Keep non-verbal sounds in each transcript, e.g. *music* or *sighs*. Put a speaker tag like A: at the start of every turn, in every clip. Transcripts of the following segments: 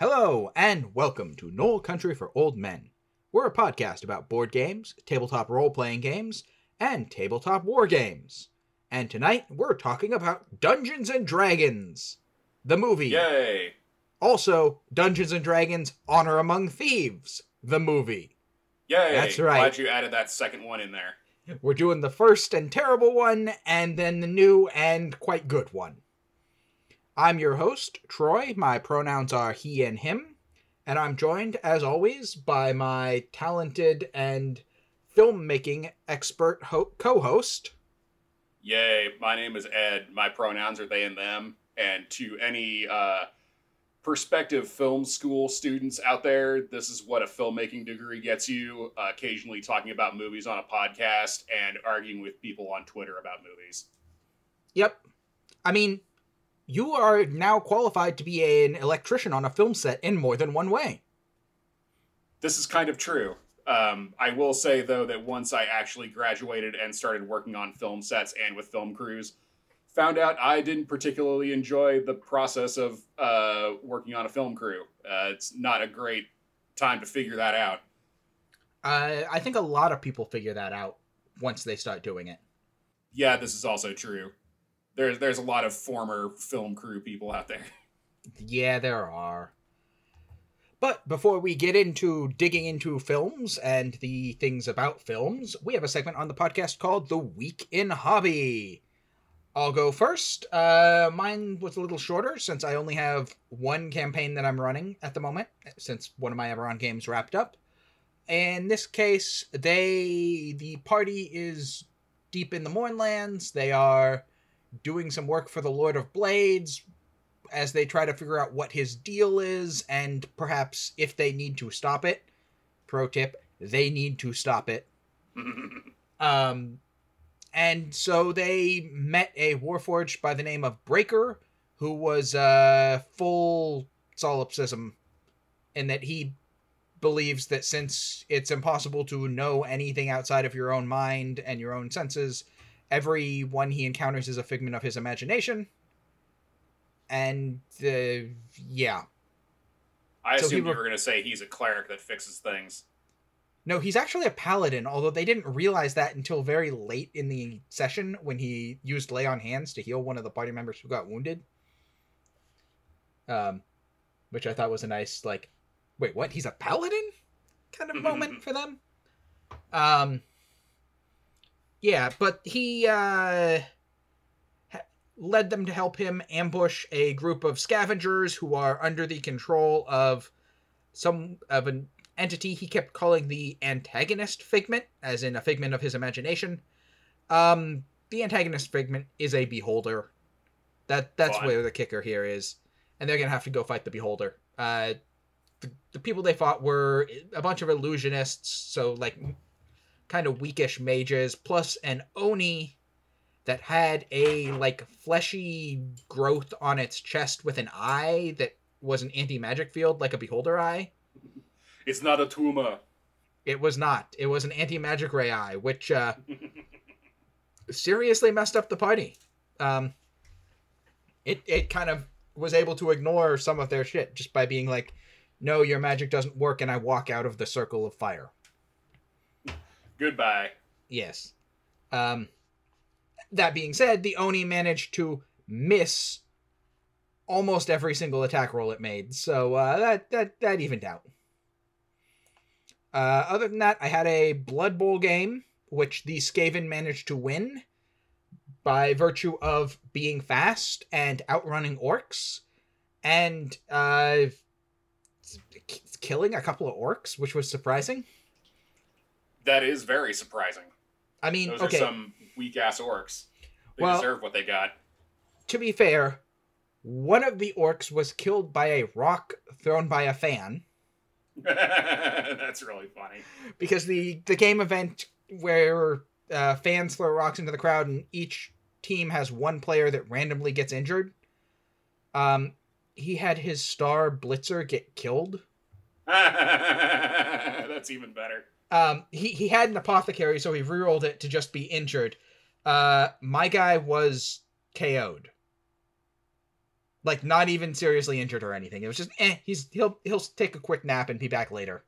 A: Hello, and welcome to Knoll Country for Old Men. We're a podcast about board games, tabletop role playing games, and tabletop war games. And tonight we're talking about Dungeons and Dragons, the movie.
B: Yay!
A: Also, Dungeons and Dragons Honor Among Thieves, the movie.
B: Yay!
A: That's right.
B: Glad you added that second one in there.
A: We're doing the first and terrible one, and then the new and quite good one. I'm your host, Troy. My pronouns are he and him, and I'm joined, as always, by my talented and filmmaking expert ho- co host.
B: Yay! My name is Ed. My pronouns are they and them. And to any uh, prospective film school students out there, this is what a filmmaking degree gets you. Uh, occasionally talking about movies on a podcast and arguing with people on Twitter about movies.
A: Yep. I mean, you are now qualified to be an electrician on a film set in more than one way.
B: This is kind of true. Um, I will say though that once I actually graduated and started working on film sets and with film crews, found out I didn't particularly enjoy the process of uh, working on a film crew. Uh, it's not a great time to figure that out.
A: Uh, I think a lot of people figure that out once they start doing it.
B: Yeah, this is also true. There's there's a lot of former film crew people out there.
A: Yeah, there are. But before we get into digging into films and the things about films, we have a segment on the podcast called The Week in Hobby. I'll go first. Uh, mine was a little shorter since I only have one campaign that I'm running at the moment, since one of my Eberron games wrapped up. In this case, they the party is deep in the Mournlands. They are doing some work for the Lord of Blades, as they try to figure out what his deal is and perhaps if they need to stop it. Pro tip: they need to stop it. *laughs* Um, and so they met a warforged by the name of Breaker, who was uh, full solipsism, in that he believes that since it's impossible to know anything outside of your own mind and your own senses, everyone he encounters is a figment of his imagination. And uh, yeah,
B: I
A: So
B: assumed
A: re-
B: you were going to say he's a cleric that fixes things.
A: No, he's actually a paladin, although they didn't realize that until very late in the session when he used lay on hands to heal one of the party members who got wounded. Um, which I thought was a nice like, wait, what? He's a paladin kind of moment for them. Um, yeah, but he uh led them to help him ambush a group of scavengers who are under the control of some of an entity he kept calling the antagonist figment, as in a figment of his imagination. Um, the antagonist figment is a beholder. That that's
B: Fun.
A: where the kicker here is, and they're gonna have to go fight the beholder. Uh, the, the people they fought were a bunch of illusionists, so like kind of weakish mages, plus an oni that had a like fleshy growth on its chest with an eye that was an anti magic field, like a beholder eye.
B: It's not a tumor.
A: It was not. It was an anti magic ray eye, which uh, *laughs* seriously messed up the party. Um, it it kind of was able to ignore some of their shit just by being like, "No, your magic doesn't work," and I walk out of the circle of fire.
B: Goodbye.
A: Yes. Um, that being said, the Oni managed to miss almost every single attack roll it made, so uh, that that that evened out. Uh, other than that, I had a Blood Bowl game, which the Skaven managed to win by virtue of being fast and outrunning orcs, and uh, killing a couple of orcs, which was surprising.
B: That is very surprising.
A: I mean,
B: Those
A: okay.
B: are some weak ass orcs. They
A: Well-
B: deserve what they got.
A: to be fair, one of the orcs was killed by a rock thrown by a fan *laughs*
B: That's really funny.
A: because the the game event where uh, fans throw rocks into the crowd and each team has one player that randomly gets injured. Um, he had his star blitzer get killed. *laughs*
B: That's even better.
A: Um, he he had an apothecary, so he rerolled it to just be injured. Uh, my guy was KO'd. like not even seriously injured or anything. It was just eh. He's he'll he'll take a quick nap and be back later.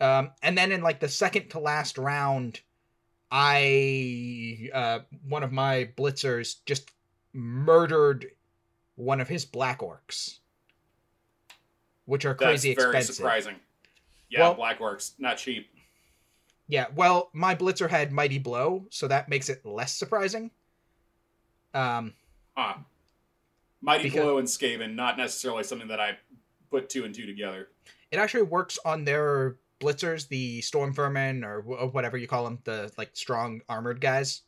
A: Um, and then in like the second to last round, I uh one of my blitzers just murdered one of his black orcs, which are
B: That's
A: crazy
B: very
A: expensive.
B: surprising. Yeah,
A: Well-
B: Black Orcs, not cheap.
A: Yeah, well, my blitzer had mighty blow, so that makes it less surprising. Um,
B: Huh. Mighty
A: Because-
B: Blow and Skaven, not necessarily something that I put two and two together.
A: it actually works on their blitzers, the storm vermin or wh- whatever you call them, the like strong armored guys,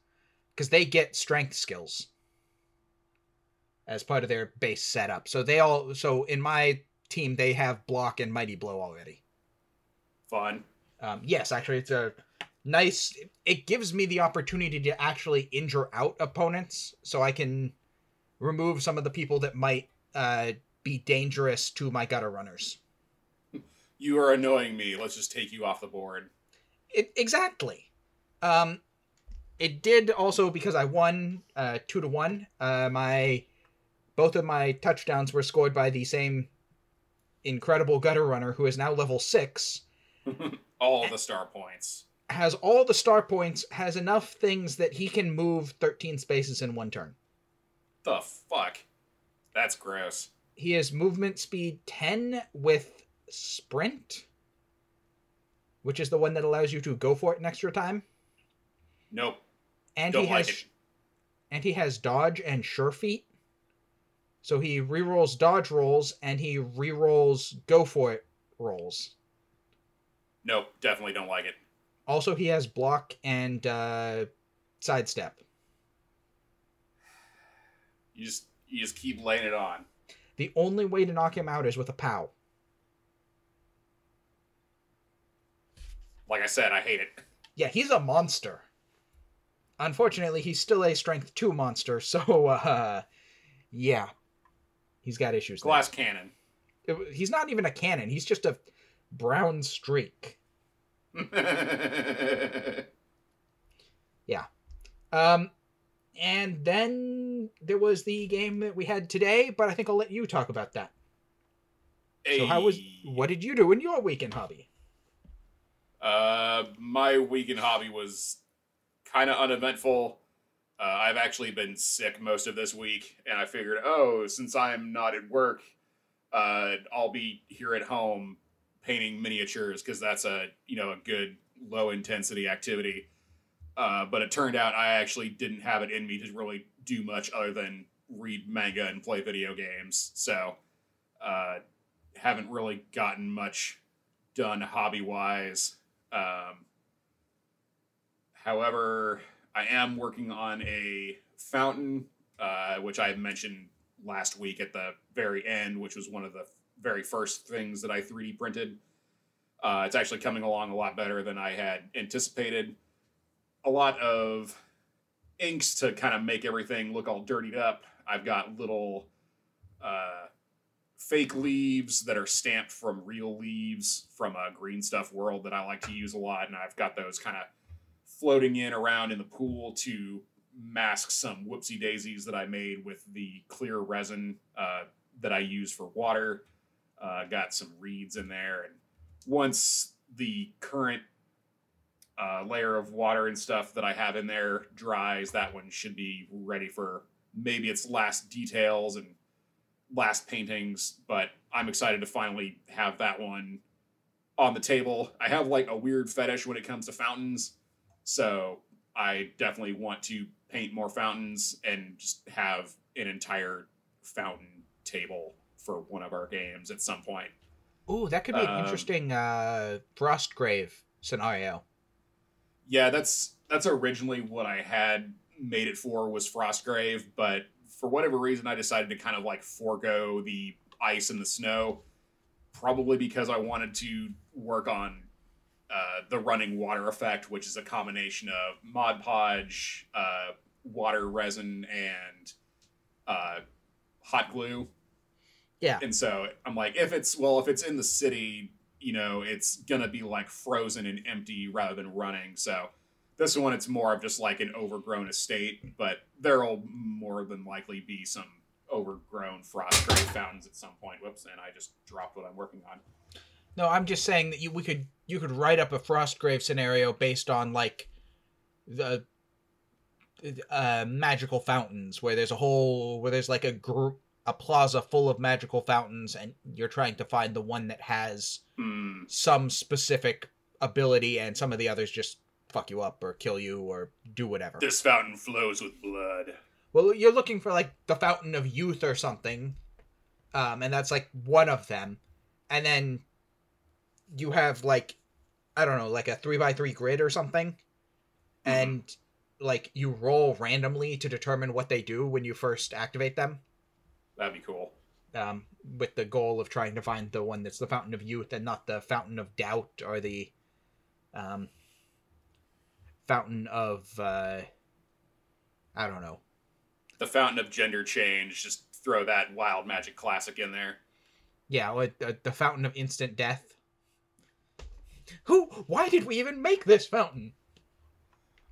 A: because they get strength skills as part of their base setup. So they all, so in my team, they have block and mighty blow already.
B: Fun.
A: Um, yes, actually, it's a nice. It gives me the opportunity to actually injure out opponents, so I can remove some of the people that might uh, be dangerous to my gutter runners.
B: You are annoying me. Let's just take you off the board.
A: It, exactly. Um, it did also because I won uh, two to one. Uh, my both of my touchdowns were scored by the same incredible gutter runner who is now level six. *laughs*
B: All the star points.
A: has all the star points, has enough things that he can move 13 spaces in one turn.
B: The fuck? That's gross.
A: He has movement speed 10 with sprint, which is the one that allows you to go for it an extra time.
B: Nope.
A: And
B: Don't
A: he
B: like
A: has
B: it.
A: and he has dodge and sure feet. So he rerolls dodge rolls and he rerolls go for it rolls.
B: Nope. Definitely don't like it.
A: Also, he has block and uh, sidestep.
B: You just you just keep laying it on.
A: The only way to knock him out is with a POW.
B: Like I said, I hate it.
A: Yeah, he's a monster. Unfortunately, he's still a strength 2 monster, *laughs* so uh yeah. He's got issues there.
B: Glass cannon.
A: It- He's not even a cannon, he's just a brown streak. *laughs* Um and then there was the game that we had today, but I think I'll let you talk about that. So how was what did you do in your weekend hobby?
B: Uh, my weekend hobby was kind of uneventful. Uh, I've actually been sick most of this week, and I figured, oh, since I'm not at work, uh, I'll be here at home painting miniatures because that's a you know a good low intensity activity. Uh, but it turned out I actually didn't have it in me to really do much other than read manga and play video games. So, uh, haven't really gotten much done hobby wise. Um, however, I am working on a fountain, uh, which I mentioned last week at the very end, which was one of the very first things that I 3D printed. Uh, it's actually coming along a lot better than I had anticipated. A lot of inks to kind of make everything look all dirtied up. I've got little uh, fake leaves that are stamped from real leaves from a green stuff world that I like to use a lot, and I've got those kind of floating in around in the pool to mask some whoopsie daisies that I made with the clear resin uh, that I use for water. Uh, got some reeds in there, and once the current uh, layer of water and stuff that I have in there dries, that one should be ready for maybe its last details and last paintings. But I'm excited to finally have that one on the table. I have like a weird fetish when it comes to fountains, so I definitely want to paint more fountains and just have an entire fountain table for one of our games at some point.
A: Ooh, that could be an
B: Um,
A: interesting uh Frostgrave scenario.
B: Yeah, that's that's originally what I had made it for was Frostgrave, but for whatever reason I decided to kind of like forego the ice and the snow, probably because I wanted to work on uh, the running water effect, which is a combination of Mod Podge, uh, water resin, and uh, hot glue.
A: Yeah.
B: And so I'm like, if it's well, if it's in the city, you know, it's gonna be like frozen and empty rather than running. So this one, it's more of just like an overgrown estate, but there'll more than likely be some overgrown Frostgrave fountains at some point. Whoops, and I just dropped what I'm working on.
A: No, I'm just saying that you we could you could write up a Frostgrave scenario based on like the uh, magical fountains where there's a whole where there's like a group a plaza full of magical fountains and you're trying to find the one that has
B: Hmm.
A: some specific ability and some of the others just fuck you up or kill you or do whatever.
B: This fountain flows with blood.
A: Well, you're looking for like the fountain of youth or something, um, and that's like one of them, and then you have like I don't know, like a three by three grid or something, and like you roll randomly to determine what they do when you first activate them,
B: That'd be cool.
A: um, with the goal of trying to find the one that's the fountain of youth and not the fountain of doubt or the um, fountain of uh, I don't know.
B: The fountain of gender change. Just throw that wild magic classic in there.
A: Yeah, the, the fountain of instant death. Who? Why did we even make this fountain?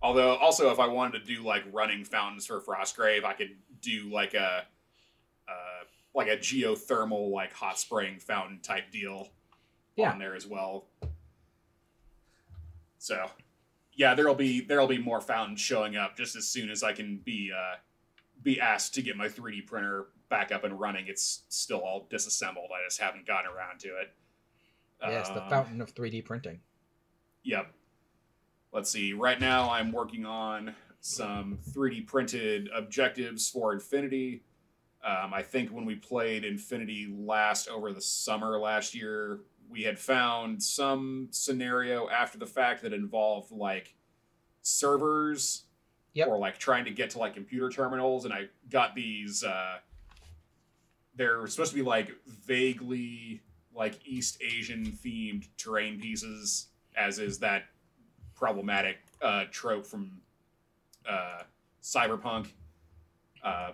B: Although, also, if I wanted to do like running fountains for Frostgrave, I could do like a, like a geothermal, like hot spring fountain type deal
A: Yeah.
B: on there as well. So, yeah, there'll be there'll be more fountains showing up just as soon as I can be uh, be asked to get my 3D printer back up and running. It's still all disassembled. I just haven't gotten around to it.
A: Yes, the
B: Um,
A: fountain of 3D printing.
B: Yep. Let's see. Right now, I'm working on some 3D printed objectives for Infinity. Um, I think when we played Infinity last over the summer last year, we had found some scenario after the fact that involved like servers
A: Yep.
B: or like trying to get to like computer terminals. And I got these. Uh, they're supposed to be like vaguely like East Asian themed terrain pieces, as is that problematic uh, trope from uh, cyberpunk. Uh,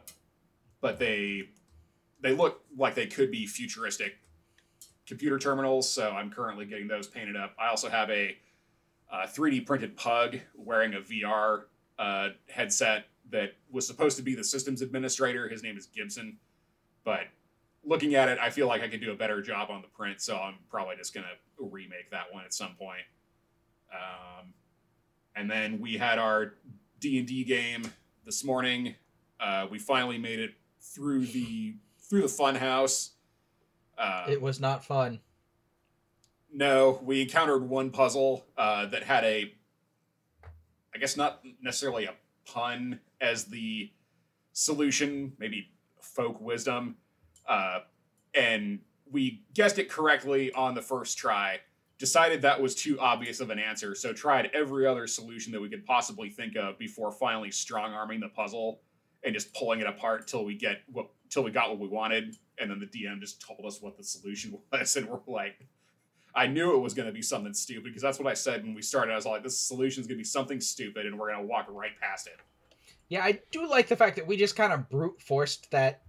B: but they they look like they could be futuristic computer terminals, so I'm currently getting those painted up. I also have a uh, 3D printed pug wearing a VR uh, headset that was supposed to be the systems administrator. His name is Gibson, but looking at it, I feel like I could do a better job on the print, so I'm probably just gonna remake that one at some point. Um, and then we had our D and D game this morning. Uh, we finally made it through the through the fun house. Uh,
A: it was not fun.
B: no, we encountered one puzzle uh, that had a, I guess not necessarily a pun as the solution, maybe folk wisdom, uh, and we guessed it correctly on the first try. Decided that was too obvious of an answer, so tried every other solution that we could possibly think of before finally strong arming the puzzle and just pulling it apart till we get what till we got what we wanted, and then the DM just told us what the solution *laughs* was, and we're like, I knew it was going to be something stupid because that's what I said when we started. I was like, this solution is going to be something stupid, and we're going to walk right past it.
A: Yeah, I do like the fact that we just kind of brute forced that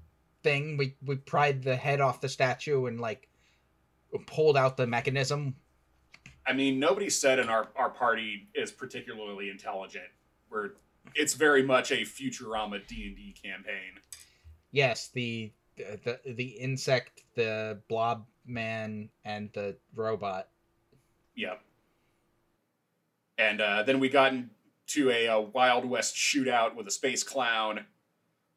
A: thing. We we pried the head off the statue and like pulled out the mechanism.
B: I mean, nobody said in our, our party is particularly intelligent. We're it's very much a Futurama D and D campaign.
A: Yes, the the the insect, the blob man, and the robot.
B: Yep. And uh, then we got into a, a Wild West shootout with a space clown.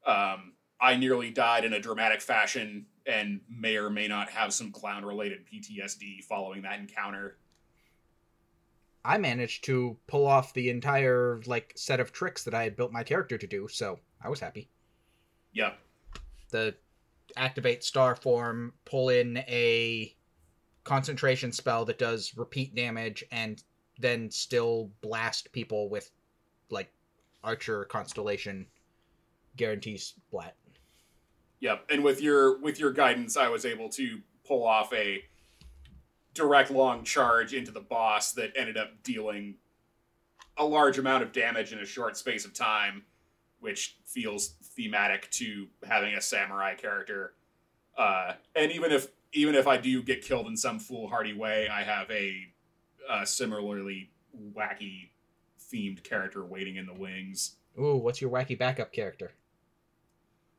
B: Um, I nearly died in a dramatic fashion and may or may not have some clown related PTSD following that encounter.
A: I managed to pull off the entire like set of tricks that I had built my character to do, so I was happy.
B: Yeah.
A: The activate star form, pull in a concentration spell that does repeat damage, and then still blast people with like archer constellation guarantees splat.
B: Yep. And with your with your guidance, I was able to pull off a direct long charge into the boss that ended up dealing a large amount of damage in a short space of time, which feels thematic to having a samurai character. Uh, and even if even if I do get killed in some foolhardy way, I have a, uh similarly wacky themed character waiting in the wings.
A: Ooh, what's your wacky backup character?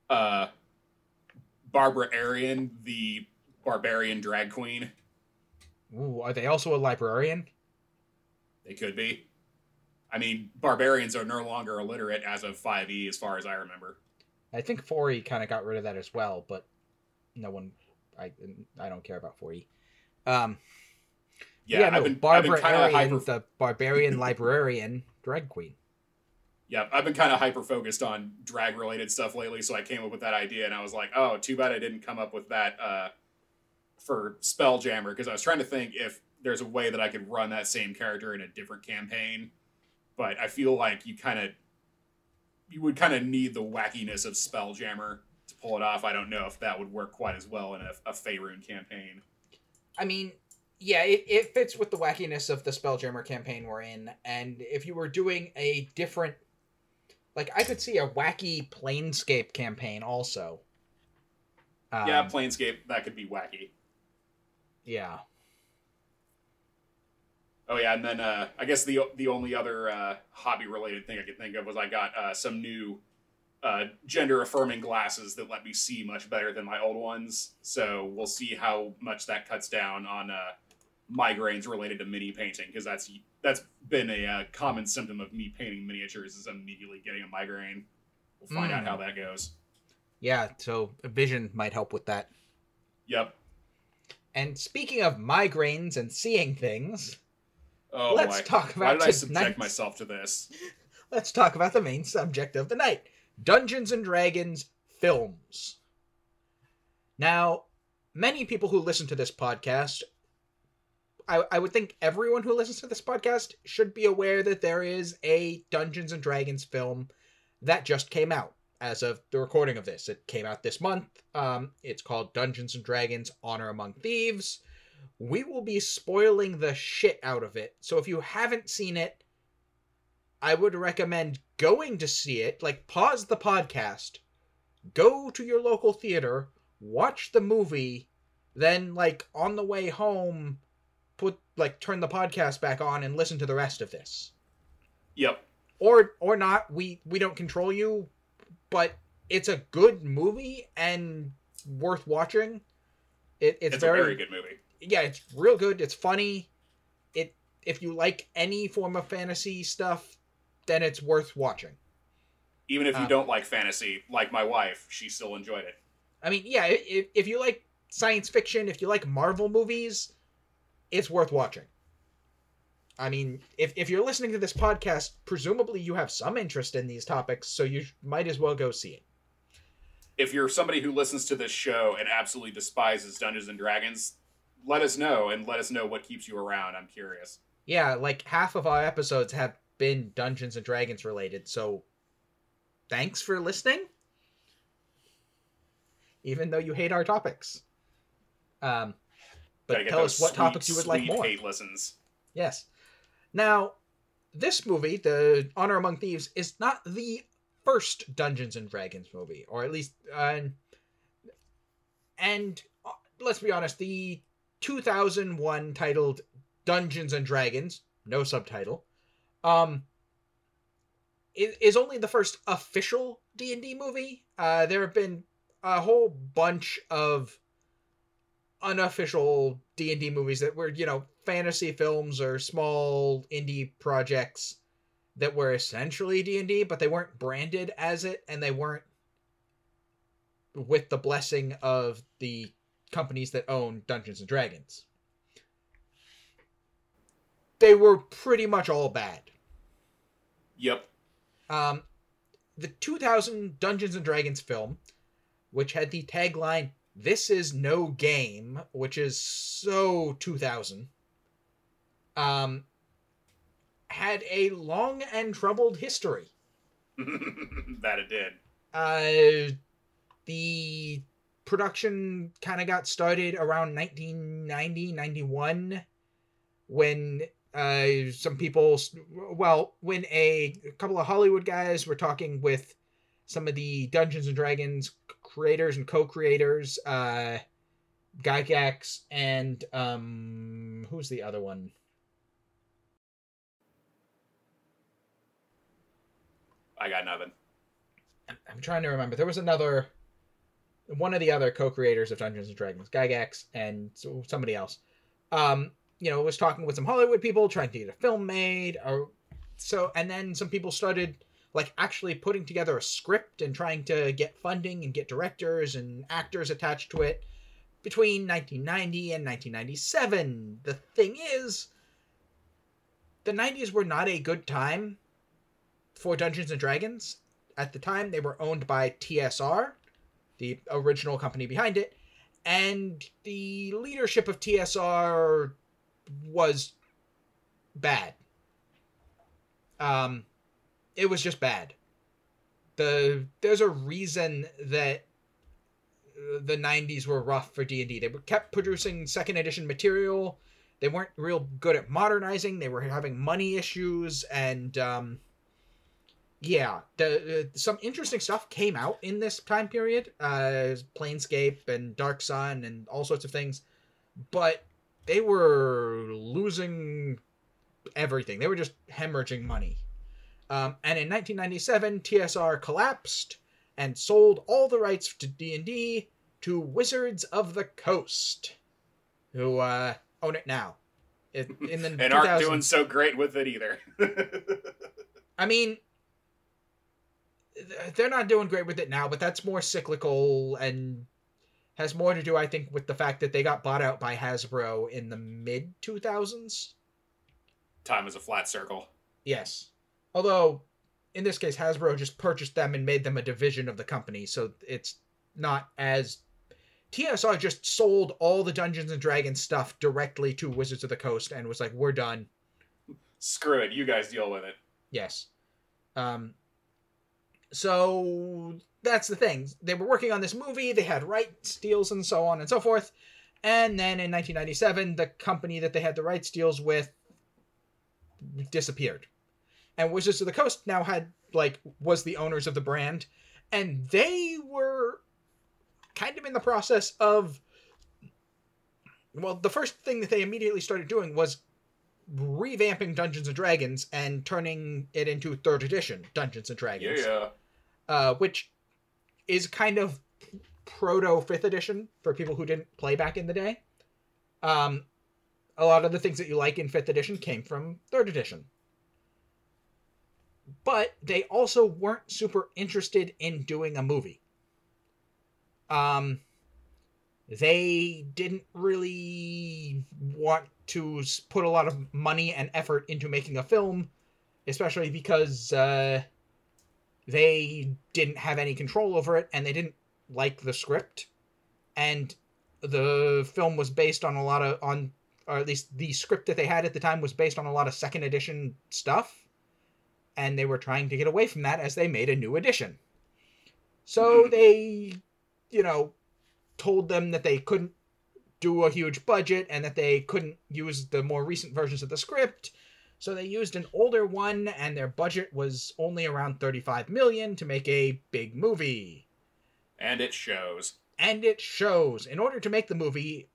B: Uh, Barbara Arian, the barbarian drag queen.
A: Ooh, are they also a librarian?
B: They could be. I mean, barbarians are no longer illiterate as of 5e, as far as I remember.
A: I think 4E kind of got rid of that as well, but no one, I I don't care about 4E. Um,
B: Yeah,
A: yeah, no,
B: I've been, I've been kind of
A: Arian,
B: hyper.
A: the barbarian librarian drag queen.
B: Yeah, I've been kind of hyper focused on drag related stuff lately, so I came up with that idea, and I was like, oh, too bad I didn't come up with that uh, for Spelljammer because I was trying to think if there's a way that I could run that same character in a different campaign, but I feel like you kind of you would kind of need the wackiness of Spelljammer to pull it off. I don't know if that would work quite as well in a, a Faerun campaign.
A: I mean, yeah, it, it fits with the wackiness of the Spelljammer campaign we're in, and if you were doing a different, like, I could see a wacky Planescape campaign also. Um,
B: yeah, Planescape that could be wacky.
A: Yeah.
B: Oh yeah, and then uh, I guess the the only other uh, hobby related thing I could think of was I got uh, some new uh, gender affirming glasses that let me see much better than my old ones. So we'll see how much that cuts down on uh, migraines related to mini painting because that's that's been a uh, common symptom of me painting miniatures is immediately getting a migraine. We'll find out
A: Mm.
B: how that goes.
A: Yeah, so vision might help with that.
B: Yep.
A: And speaking of migraines and seeing things,
B: Oh
A: let's
B: boy.
A: talk
B: Why
A: about
B: did I subject myself to this? *laughs*
A: let's talk about the main subject of the night Dungeons and Dragons films. Now, many people who listen to this podcast, I, I would think everyone who listens to this podcast should be aware that there is a Dungeons and Dragons film that just came out as of the recording of this. It came out this month. Um, it's called Dungeons and Dragons Honor Among Thieves. We will be spoiling the shit out of it. So if you haven't seen it, I would recommend going to see it. Like, pause the podcast, go to your local theater, watch the movie, then, like, on the way home, put, like, turn the podcast back on and listen to the rest of this.
B: Yep.
A: Or, or not, we, we don't control you, but it's a good movie and worth watching. It, it's,
B: It's,
A: very,
B: a very good movie.
A: yeah, it's real good. It's funny. It if you like any form of fantasy stuff, then it's worth watching.
B: Even if you
A: Uh,
B: don't like fantasy, like my wife, she still enjoyed it.
A: I mean, yeah, if, if you like science fiction, if you like Marvel movies, it's worth watching. I mean, if, if you're listening to this podcast, presumably you have some interest in these topics, so you sh- might as well go see it.
B: If you're somebody who listens to this show and absolutely despises Dungeons and Dragons, let us know and let us know what keeps you around. I'm curious.
A: Yeah, like half of our episodes have been Dungeons and Dragons related, so thanks for listening. Even though you hate our topics. Um but tell us what
B: sweet,
A: topics you would like more.
B: Hate listens.
A: Yes. Now, this movie, the Honor Among Thieves, is not the first Dungeons and Dragons movie, or at least, uh, and uh, let's be honest, the 2001 titled Dungeons and Dragons, no subtitle, um, is only the first official D and D movie. Uh, there have been a whole bunch of unofficial D&D movies that were, you know, fantasy films or small indie projects that were essentially D&D, but they weren't branded as it and they weren't with the blessing of the companies that own Dungeons and Dragons. They were pretty much all bad.
B: Yep.
A: Um, the 2000 Dungeons and Dragons film, which had the tagline "This is no game," which is so 2000, um, had a long and troubled history. *laughs*
B: that it did.
A: Uh, the production kind of got started around 1990 91 when uh, some people well when a, couple of hollywood guys were talking with some of the dungeons and dragons creators and co-creators uh gygax and um who's the other one
B: I got nothing.
A: i'm trying to remember there was another one of the other co-creators of Dungeons and Dragons, Gygax, and somebody else, um, you know, was talking with some Hollywood people trying to get a film made, or so, and then some people started like actually putting together a script and trying to get funding and get directors and actors attached to it between 1990 and 1997. The thing is, the 90s were not a good time for Dungeons and Dragons. At the time, they were owned by TSR, the original company behind it, and the leadership of TSR was bad. Um, it was just bad. The there's a reason that the 90s were rough for D&D. They kept producing second edition material. They weren't real good at modernizing. They were having money issues and um, yeah, the, uh, some interesting stuff came out in this time period. Uh, Planescape and Dark Sun and all sorts of things. But they were losing everything. They were just hemorrhaging money. Um, and in 1997, TSR collapsed and sold all the rights to D&D to Wizards of the Coast, who uh, own it now.
B: It, in the *laughs* and aren't doing so great with it either. *laughs*
A: I mean, they're not doing great with it now, but that's more cyclical and has more to do, I think, with the fact that they got bought out by Hasbro in the mid 2000s.
B: Time is a flat circle.
A: Yes. Although, in this case, Hasbro just purchased them and made them a division of the company, so it's not as. TSR just sold all the Dungeons and Dragons stuff directly to Wizards of the Coast and was like, "We're done."
B: Screw it, you guys deal with it.
A: Yes. Um. So that's the thing. They were working on this movie. They had rights deals and so on and so forth. And then in 1997, the company that they had the rights deals with disappeared and Wizards of the Coast now had like was the owners of the brand, and they were kind of in the process of well, the first thing that they immediately started doing was revamping Dungeons and Dragons and turning it into third edition Dungeons and Dragons.
B: Yeah.
A: Uh, which is kind of proto fifth edition for people who didn't play back in the day. Um, a lot of the things that you like in fifth edition came from third edition but they also weren't super interested in doing a movie. Um, they didn't really want to put a lot of money and effort into making a film, especially because uh, they didn't have any control over it and they didn't like the script. And the film was based on a lot of on or at least the script that they had at the time was based on a lot of second edition stuff and they were trying to get away from that as they made a new edition. So *clears throat* they, you know, told them that they couldn't do a huge budget and that they couldn't use the more recent versions of the script. So they used an older one and their budget was only around 35 million to make a big movie.
B: And it shows.
A: And it shows. In order to make the movie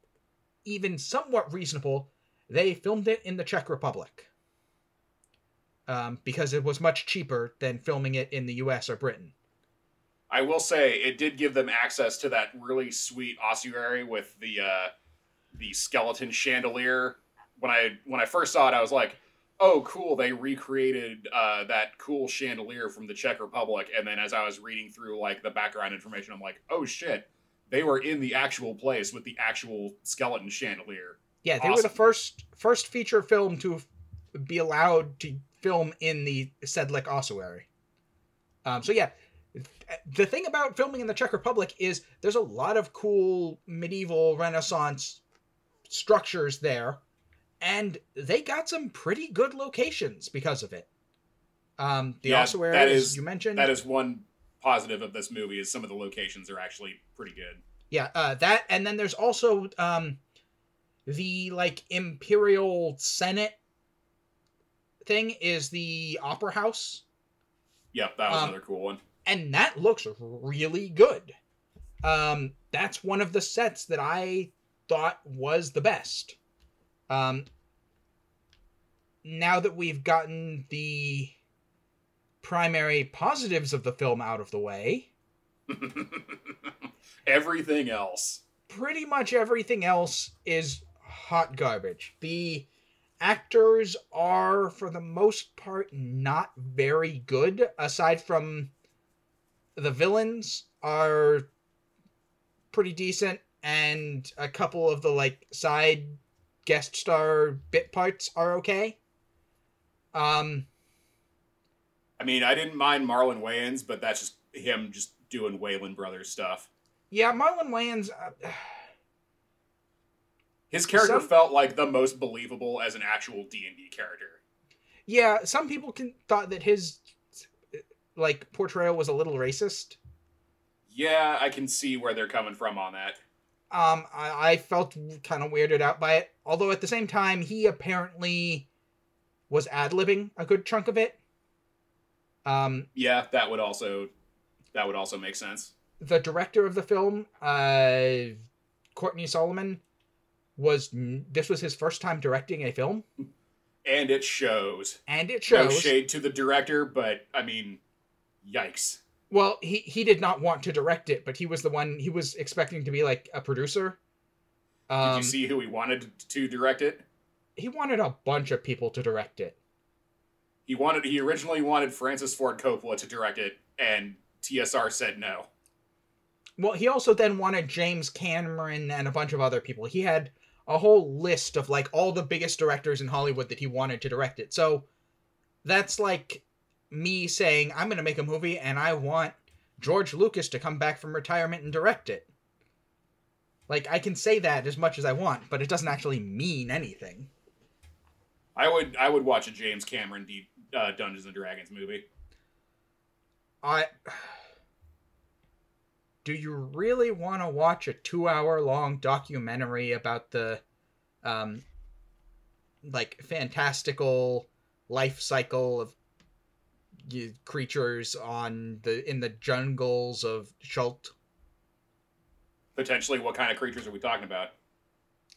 A: even somewhat reasonable, they filmed it in the Czech Republic um, because it was much cheaper than filming it in the U.S. or Britain.
B: I will say it did give them access to that really sweet ossuary with the uh, the skeleton chandelier. When I when I first saw it, I was like, "Oh, cool! They recreated uh, that cool chandelier from the Czech Republic." And then as I was reading through like the background information, I'm like, "Oh shit! They were in the actual place with the actual skeleton chandelier."
A: Yeah, they awesome. were the first first feature film to be allowed to film in the Sedlec ossuary. Um, so yeah, the thing about filming in the Czech Republic is there's a lot of cool medieval Renaissance structures there, and they got some pretty good locations because of it. Um, the yeah, ossuary, that is, you mentioned,
B: that is one positive of this movie is some of the locations are actually pretty good.
A: Yeah, uh, that and then there's also um, the like imperial senate thing is the opera house.
B: Yep, that was um, another cool one.
A: And that looks really good. Um, that's one of the sets that I thought was the best. Um, now that we've gotten the primary positives of the film out of the way, *laughs*
B: Everything else.
A: Pretty much everything else is hot garbage. The actors are, for the most part, not very good, aside from the villains are pretty decent, and a couple of the like side guest star bit parts are okay. Um,
B: I mean, I didn't mind Marlon Wayans, but that's just him just doing Wayans Brothers stuff.
A: yeah, Marlon Wayans. Uh, *sighs*
B: His character
A: Some-
B: felt like the most believable as an actual D and D character.
A: yeah, some people can thought that his like portrayal was a little racist.
B: Yeah, I can see where they're coming from on that.
A: Um, I, I felt kind of weirded out by it. Although at the same time, he apparently was ad libbing a good chunk of it. Um,
B: Yeah, that would also that would also make sense.
A: the director of the film, uh, Courtney Solomon, was this was his first time directing a film,
B: And it shows.
A: and it shows.
B: No shade to the director, but I mean, yikes.
A: Well, he he did not want to direct it, but he was the one. He was expecting to be like a producer.
B: Did
A: Um,
B: you see who he wanted to direct it?
A: he wanted a bunch of people to direct it.
B: He wanted he originally wanted Francis Ford Coppola to direct it, and TSR said no.
A: Well, he also then wanted James Cameron and a bunch of other people. He had a whole list of like all the biggest directors in Hollywood that he wanted to direct it. So that's like me saying I'm going to make a movie and I want George Lucas to come back from retirement and direct it. Like I can say that as much as I want, but it doesn't actually mean anything.
B: I would I would watch a James Cameron deep uh, Dungeons and Dragons movie.
A: I *sighs* Do you really want to watch a 2-hour long documentary about the um like fantastical life cycle of creatures on the in the jungles of Chult?
B: Potentially, what kind of creatures are we talking about?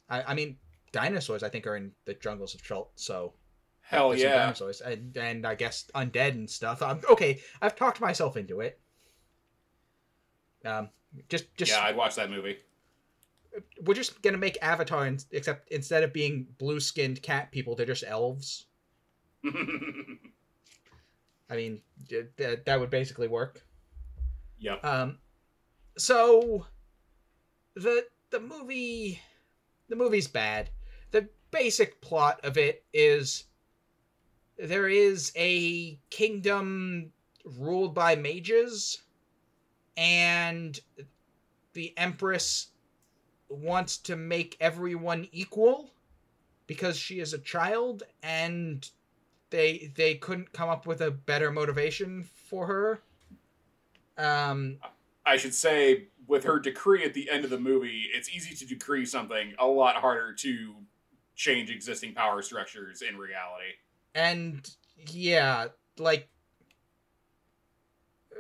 A: I, I mean, dinosaurs I think are in the jungles of Chult, so
B: Hell yeah!
A: dinosaurs and and I guess undead and stuff. Um, okay, I've talked myself into it. Um, just just
B: Yeah, I'd watch that movie.
A: we're just gonna make Avatar, in, except instead of being blue skinned cat people, they're just elves. *laughs* I mean, th- th- that would basically work.
B: yep.
A: Um, so the the movie, the movie's bad. The basic plot of it is there is a kingdom ruled by mages, and the empress wants to make everyone equal because she is a child and they they couldn't come up with a better motivation for her um
B: I should say, with her decree at the end of the movie, it's easy to decree something, a lot harder to change existing power structures in reality.
A: and yeah like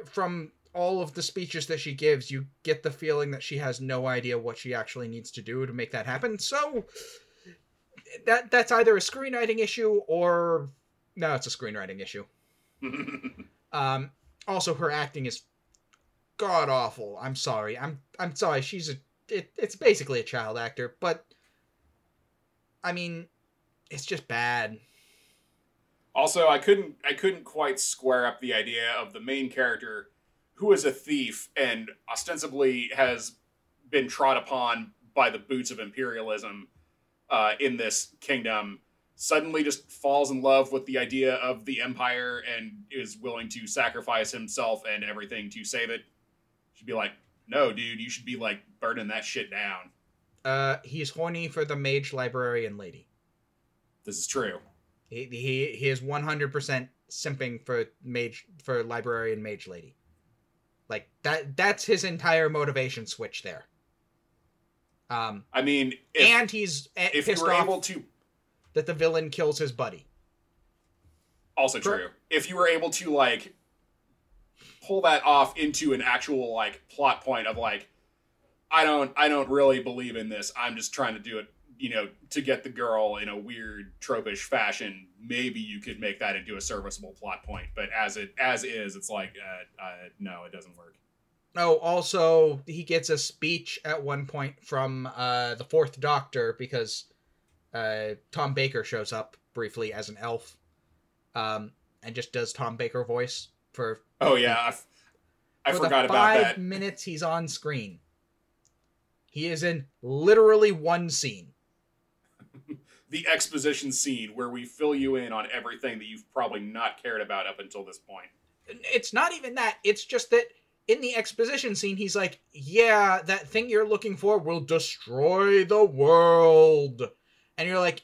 A: from all of the speeches that she gives you get the feeling that she has no idea what she actually needs to do to make that happen so that that's either a screenwriting issue or no it's a screenwriting issue. *laughs* Um also her acting is god awful i'm sorry. I'm i'm sorry. She's a it, it's basically a child actor but i mean it's just bad.
B: Also, I couldn't I couldn't quite square up the idea of the main character who is a thief and ostensibly has been trod upon by the boots of imperialism uh, in this kingdom suddenly just falls in love with the idea of the empire and is willing to sacrifice himself and everything to save it. Should be like, no, dude, you should be like burning that shit down.
A: Uh, he's horny for the mage librarian lady.
B: This is true.
A: He he, he is one hundred percent simping for mage for librarian mage lady. Like that that's his entire motivation switch there. Um,
B: I mean, if,
A: and he's uh,
B: if
A: pissed
B: were
A: off
B: able to
A: that the villain kills his buddy.
B: Also true. If you were able to like pull that off into an actual like plot point of like I don't I don't really believe in this. I'm just trying to do it, you know, to get the girl in a weird tropish fashion. Maybe you could make that into a serviceable plot point, but as it as is, it's like uh, uh, no, it doesn't work.
A: Oh, also he gets a speech at one point from uh, the Fourth Doctor because uh, Tom Baker shows up briefly as an elf, um, and just does Tom Baker voice for.
B: Oh yeah, I, f- I
A: for
B: forgot
A: the
B: about
A: five
B: that.
A: minutes he's on screen. He is in literally one scene. *laughs*
B: The exposition scene where we fill you in on everything that you've probably not cared about up until this point.
A: It's not even that. It's just that in the exposition scene, he's like, "Yeah, that thing you're looking for will destroy the world," and you're like,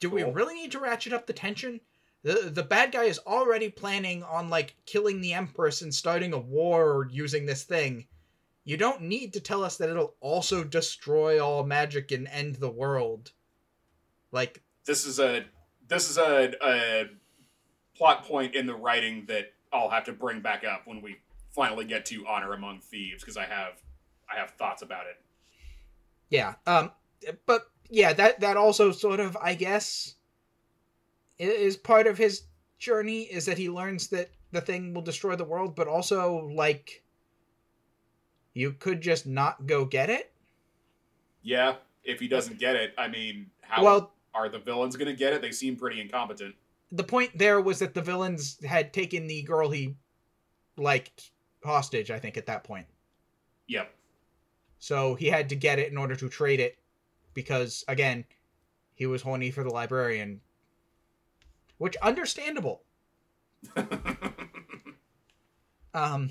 A: "Do we really need to ratchet up the tension?" The the bad guy is already planning on like killing the empress and starting a war using this thing. You don't need to tell us that it'll also destroy all magic and end the world. Like
B: This is a this is a, a plot point in the writing that I'll have to bring back up when we finally get to Honor Among Thieves because I have I have thoughts about it.
A: Yeah. Um. But yeah, that that also sort of, I guess, is part of his journey. Is that he learns that the thing will destroy the world, but also like, you could just not go get it.
B: Yeah, if he doesn't get it, I mean, how
A: Well,
B: are the villains going to get it? They seem pretty incompetent.
A: the point there was that the villains had taken the girl he liked hostage. I think at that point,
B: Yep.
A: so he had to get it in order to trade it, because again, he was horny for the librarian, which understandable. *laughs* Um,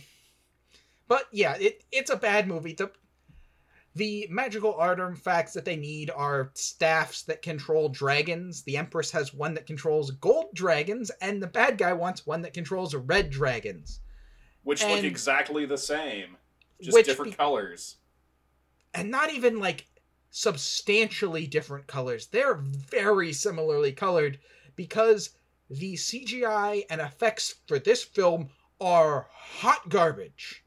A: but yeah, it it's a bad movie. The the magical artifacts that they need are staffs that control dragons. The Empress has one that controls gold dragons, and the bad guy wants one that controls red dragons.
B: Which look exactly the same, just different
A: be-
B: colors.
A: And not even like substantially different colors. They're very similarly colored because the CGI and effects for this film are hot garbage.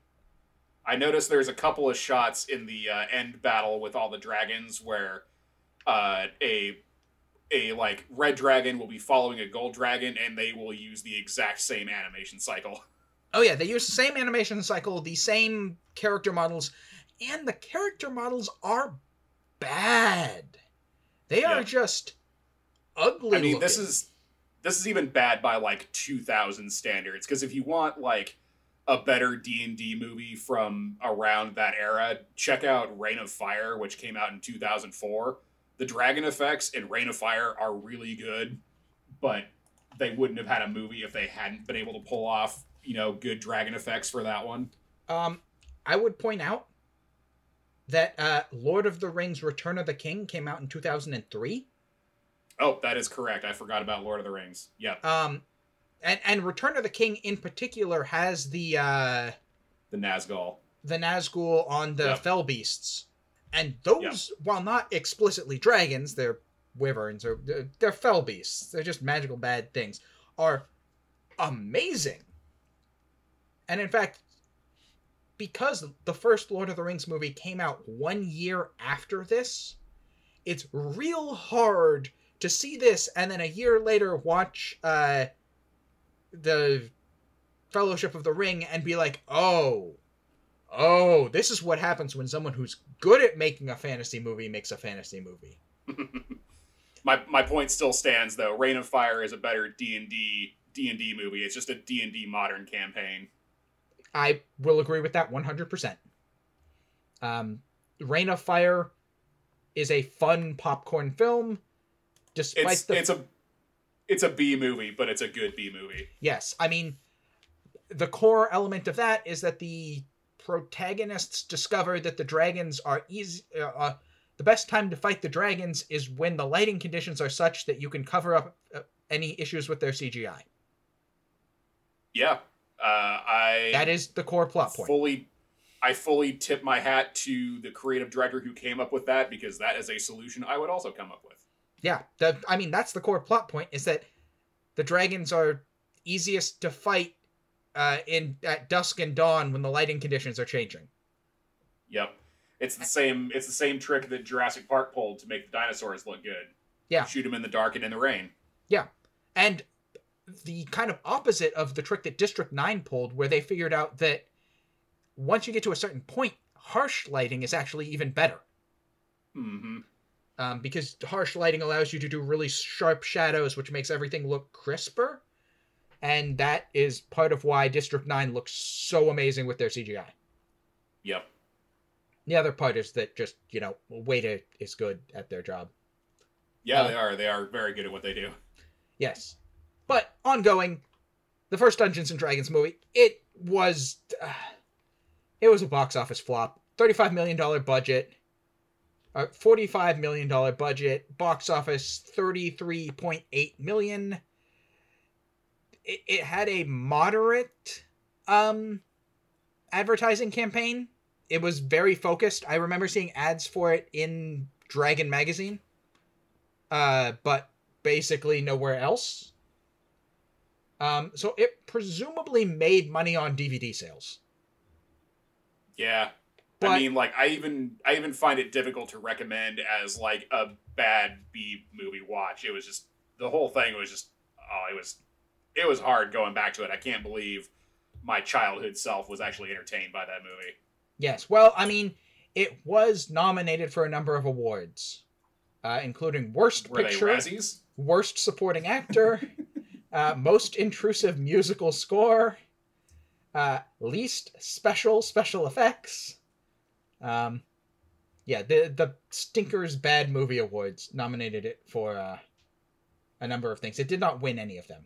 B: I noticed there's a couple of shots in the uh, end battle with all the dragons where uh, a a like red dragon will be following a gold dragon, and they will use the exact same animation cycle. *laughs*
A: Oh yeah, they use the same animation cycle, the same character models, and the character models are bad. They are just ugly.
B: I mean, this is this is even bad by like 2000 standards because if you want like a better D&D movie from around that era, check out Reign of Fire which came out in 2004. The dragon effects in Reign of Fire are really good, but they wouldn't have had a movie if they hadn't been able to pull off, you know, good dragon effects for that one.
A: Um, I would point out that uh, Lord of the Rings: Return of the King came out in two thousand and three.
B: Oh, that is correct. I forgot about Lord of the Rings. Yep,
A: Um, and and Return of the King in particular has the uh
B: the Nazgul.
A: the Nazgul on the
B: Yep.
A: Fell Beasts, and those, while not explicitly dragons, they're wyverns or they're, they're Fell Beasts. They're just magical bad things. Are amazing. And in fact, because the first Lord of the Rings movie came out one year after this, it's real hard to see this and then a year later watch uh, the Fellowship of the Ring and be like, oh, oh, this is what happens when someone who's good at making a fantasy movie makes a fantasy movie. *laughs*
B: my my point still stands though. Reign of Fire is a better D and D D and D movie. It's just a D and D modern campaign.
A: I will agree with that 100%. Um, Reign of Fire is a fun popcorn film, despite
B: It's
A: the
B: it's a it's a B movie, but it's a good B movie.
A: Yes, I mean, the core element of that is that the protagonists discover that the dragons are easy. Uh, uh, the best time to fight the dragons is when the lighting conditions are such that you can cover up uh, any issues with their CGI.
B: Yeah, uh, I
A: That is the core plot point.
B: fully I fully tip my hat to the creative director who came up with that because that is a solution I would also come up with.
A: Yeah, the, I mean that's the core plot point is that the dragons are easiest to fight uh, in at dusk and dawn when the lighting conditions are changing.
B: Yep. It's the same it's the same trick that Jurassic Park pulled to make the dinosaurs look good.
A: Yeah.
B: Shoot them in the dark and in the rain.
A: Yeah, and the kind of opposite of the trick that District 9 pulled, where they figured out that once you get to a certain point, harsh lighting is actually even better.
B: hmm
A: Um, because harsh lighting allows you to do really sharp shadows, which makes everything look crisper. And that is part of why District 9 looks so amazing with their CGI.
B: Yep.
A: The other part is that just, you know, Weta is good at their job.
B: Yeah,
A: Uh,
B: they are. They are very good at what they do.
A: Yes. But ongoing, the first Dungeons and Dragons movie, it was uh, it was a box office flop. $35 million budget. Uh, $45 million budget. Box office 33.8 million. It, it had a moderate um advertising campaign. It was very focused. I remember seeing ads for it in Dragon magazine. Uh but basically nowhere else. Um, so it presumably made money on DVD sales.
B: Yeah.
A: But
B: I mean, like, I even I even find it difficult to recommend as like a bad B movie watch. It was just the whole thing was just oh, it was it was hard going back to it. I can't believe my childhood self was actually entertained by that movie.
A: yes, well, I mean, it was nominated for a number of awards, uh, including Worst
B: Were
A: Picture, Worst Supporting Actor, *laughs* uh, Most Intrusive Musical Score, uh, Least Special Special Effects. Um, yeah, the the Stinkers Bad Movie Awards nominated it for uh, a number of things. It did not win any of them.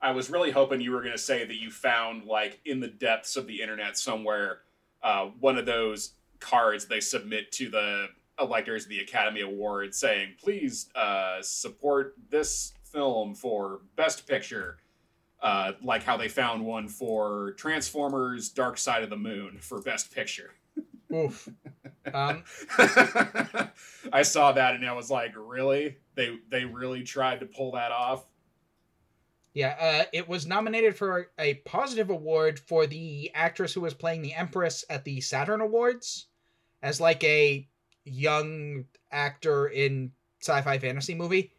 B: I was really hoping you were going to say that you found like in the depths of the internet somewhere uh, one of those cards they submit to the electors of the Academy Awards saying, "Please uh, support this film for Best Picture." Uh, like how they found one for Transformers: Dark Side of the Moon for Best Picture.
A: Oof. Um, *laughs*
B: I saw that and I was like, "Really? They they really tried to pull that off?"
A: Yeah, uh, it was nominated for a positive award for the actress who was playing the Empress at the Saturn Awards as like a young actor in sci-fi fantasy movie.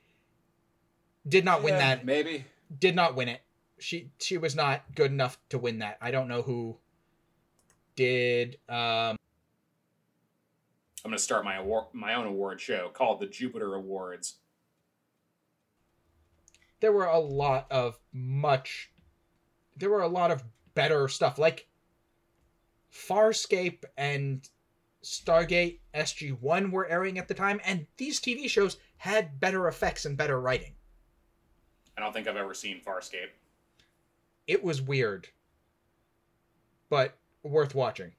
A: Did not win
B: Yeah,
A: that.
B: maybe.
A: Did not win it. She she was not good enough to win that. I don't know who did. Um,
B: I'm going to start my award, my own award show called the Jupiter Awards.
A: there were a lot of much. There were a lot of better stuff like Farscape and Stargate SG One were airing at the time, and these TV shows had better effects and better writing.
B: I don't think I've ever seen Farscape.
A: It was weird, but worth watching.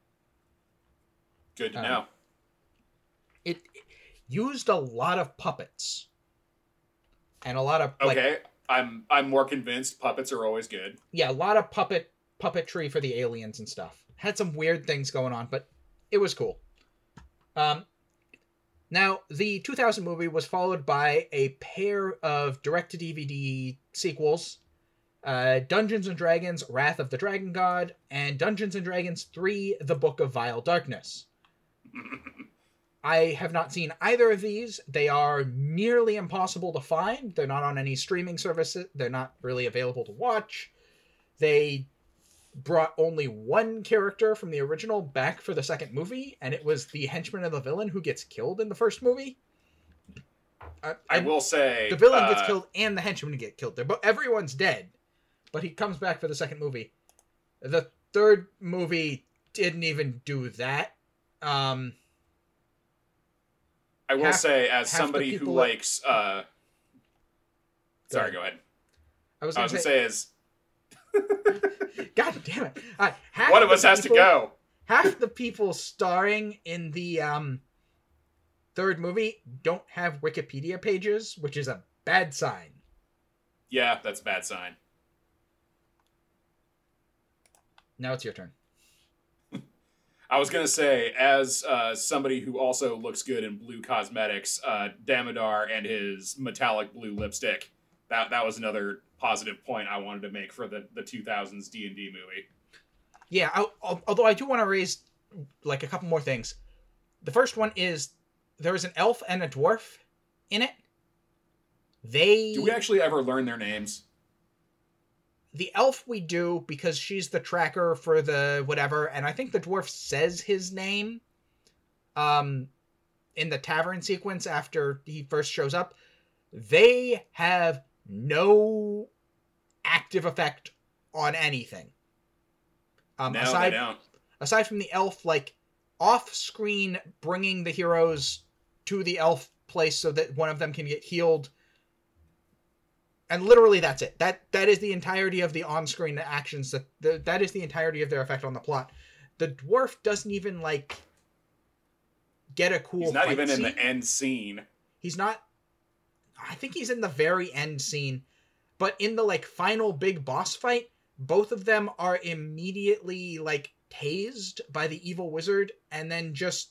B: Good to
A: Um,
B: know.
A: It, it used a lot of puppets and a lot of like
B: Okay, I'm I'm more convinced puppets are always good.
A: yeah, a lot of puppet puppetry for the aliens and stuff. Had some weird things going on, but it was cool. Um, now the 2000 movie was followed by a pair of direct-to-DVD sequels: uh, Dungeons and Dragons: Wrath of the Dragon God and Dungeons and Dragons 3: The Book of Vile Darkness. I have not seen either of these. They are nearly impossible to find. They're not on any streaming services. They're not really available to watch. They brought only one character from the original back for the second movie, and it was the henchman of the villain who gets killed in the first movie. I,
B: I
A: I-
B: will say
A: the villain
B: uh,
A: gets killed and the henchman get killed. They're bo- everyone's dead, but he comes back for the second movie. The third movie didn't even do that. Um,
B: I will
A: half-
B: say, as somebody who likes, uh, sorry, go ahead.
A: I was going to say,
B: say is *laughs*
A: God damn it! Half
B: one of us has to go.
A: Half the people starring in the um, third movie don't have Wikipedia pages, which is a bad sign.
B: Yeah, that's a bad sign.
A: Now it's your turn. *laughs*
B: I was gonna say, as uh, somebody who also looks good in blue cosmetics, uh, Damodar and his metallic blue lipstick. That that was another positive point I wanted to make for the the 2000s D and D movie.
A: Yeah, I, although I do want to raise like a couple more things. The first one is there is an elf and a dwarf in it. They
B: Do we actually ever learn their names?
A: the elf we do because she's the tracker for the whatever, and I think the dwarf says his name um in the tavern sequence after he first shows up. They have no active effect on anything. Um
B: no,
A: aside
B: they don't.
A: aside from the elf like off screen bringing the heroes to the elf place so that one of them can get healed and literally that's it that that is the entirety of the on-screen actions that the, that is the entirety of their effect on the plot the dwarf doesn't even like get a cool
B: He's not even in the end scene.
A: he's not i think he's in the very end scene but in the like final big boss fight both of them are immediately like tased by the evil wizard and then just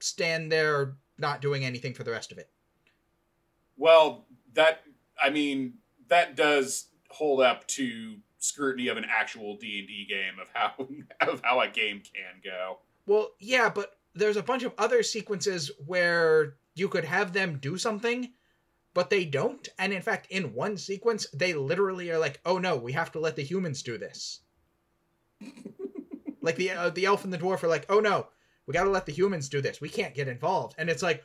A: stand there not doing anything for the rest of it
B: Well, that I mean that does hold up to scrutiny of an actual D and D game of how *laughs* of how a game can go.
A: well yeah but there's a bunch of other sequences where you could have them do something but they don't. And in fact in one sequence they literally are like oh no we have to let the humans do this. *laughs* Like the uh, the elf and the dwarf are like oh no we got to let the humans do this. We can't get involved. And it's like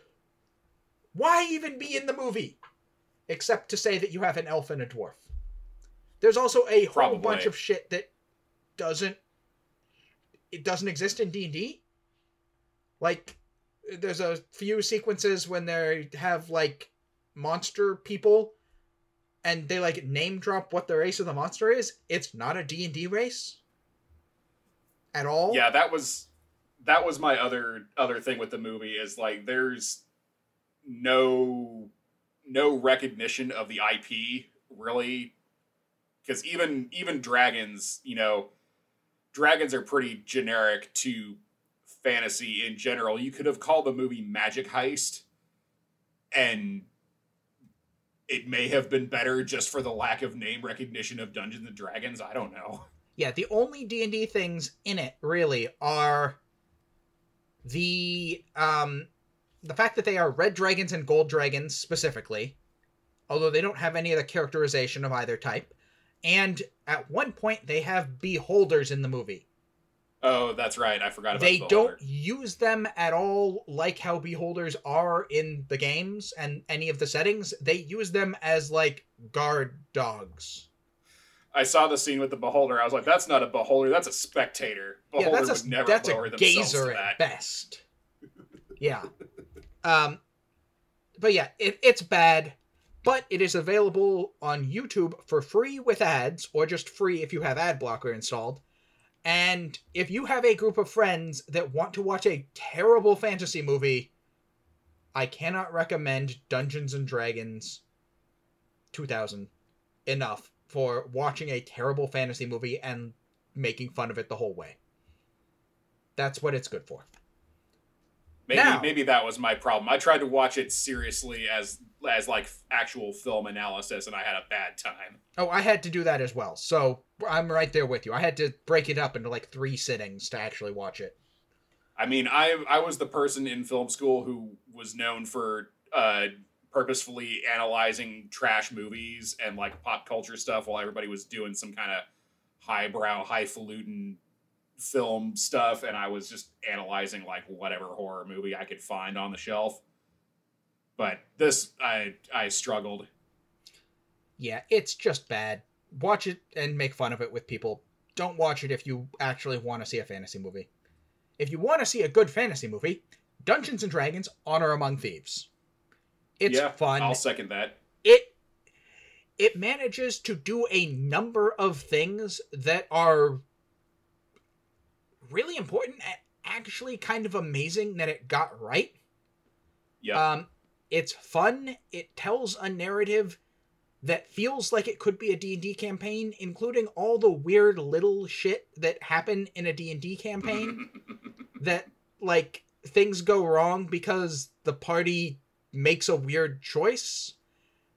A: why even be in the movie? Except to say that you have an elf and a dwarf. There's also a whole
B: Probably.
A: bunch of shit that doesn't it doesn't exist in d&d like there's a few sequences when they have like monster people and they like name drop what the race of the monster is it's not a d&d race at all
B: Yeah, that was that was my other other thing with the movie is like there's no no recognition of the IP really because even even dragons, you know, dragons are pretty generic to fantasy in general. You could have called the movie Magic Heist and it may have been better just for the lack of name recognition of Dungeons and Dragons. I don't know.
A: yeah the only d&d things in it really are the um the fact that they are red dragons and gold dragons specifically although they don't have any of the characterization of either type and at one point they have beholders in the movie
B: Oh, that's right. I forgot about that.
A: they
B: the
A: don't use them at all like how beholders are in the games and any of the settings they use them as like guard dogs
B: I saw the scene with the beholder. I was like, "That's not a beholder. That's a spectator. Beholder
A: yeah, that's a
B: would never
A: that's
B: lower
A: a gazer at best. Yeah. *laughs* Um, but yeah, it, it's bad, but it is available on YouTube for free with ads, or just free if you have ad blocker installed. And if you have a group of friends that want to watch a terrible fantasy movie, I cannot recommend Dungeons and Dragons 2000 enough for watching a terrible fantasy movie and making fun of it the whole way. That's what it's good for.
B: Maybe
A: Now-
B: maybe that was my problem. I tried to watch it seriously as as like actual film analysis, and I had a bad time.
A: Oh, I had to do that as well. So I'm right there with you. I had to break it up into like three sittings to actually watch it.
B: I mean, I I was the person in film school who was known for uh, purposefully analyzing trash movies and like pop culture stuff while everybody was doing some kind of highbrow, highfalutin film stuff, and I was just analyzing like whatever horror movie I could find on the shelf. But this, I I struggled.
A: Yeah, it's just bad. Watch it and make fun of it with people. Don't watch it if you actually want to see a fantasy movie. If you want to see a good fantasy movie, Dungeons and Dragons: Honor Among Thieves. It's
B: yeah,
A: fun.
B: I'll second that.
A: it it manages to do a number of things that are really important and actually kind of amazing that it got right.
B: Yeah,
A: Um it's fun. It tells a narrative that feels like it could be a D&D campaign, including all the weird little shit that happen in a D&D campaign *laughs* that like things go wrong because the party makes a weird choice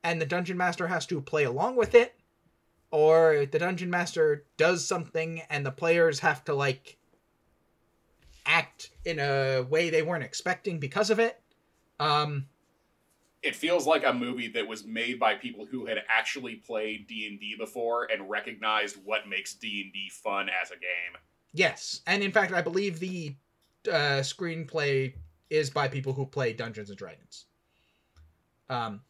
A: and the dungeon master has to play along with it or the dungeon master does something and the players have to like act in a way they weren't expecting because of it um
B: it feels like a movie that was made by people who had actually played D&D before and recognized what makes D&D fun as a game.
A: Yes, and in fact, I believe the uh, screenplay is by people who play Dungeons and Dragons. Um,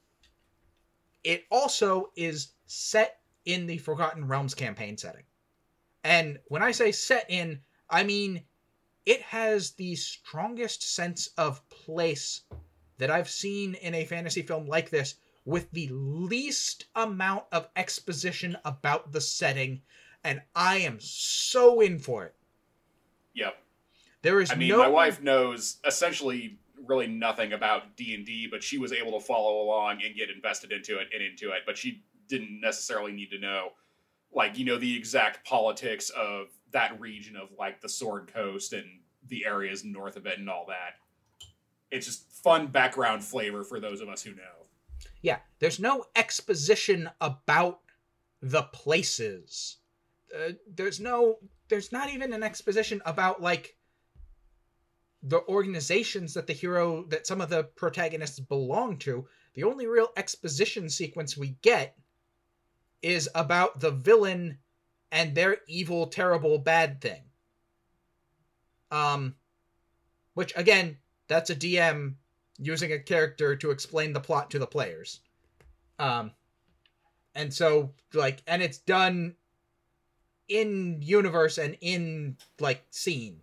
A: it also is set in the Forgotten Realms campaign setting, and when I say set in, I mean it has the strongest sense of place that I've seen in a fantasy film like this, with the least amount of exposition about the setting, and I am so in for it.
B: Yep.
A: There is
B: I mean,
A: no
B: my wife knows essentially really nothing about D&D, but she was able to follow along and get invested into it and into it, but she didn't necessarily need to know like, you know, the exact politics of that region of like the Sword Coast and the areas north of it and all that. It's just fun background flavor for those of us who know.
A: Yeah, there's no exposition about the places. Uh, there's no there's not even an exposition about like the organizations that the hero that some of the protagonists belong to. The only real exposition sequence we get is about the villain and their evil, terrible, bad thing. Um, which again, that's a DM using a character to explain the plot to the players. Um, and so like, and it's done in universe and in like scene.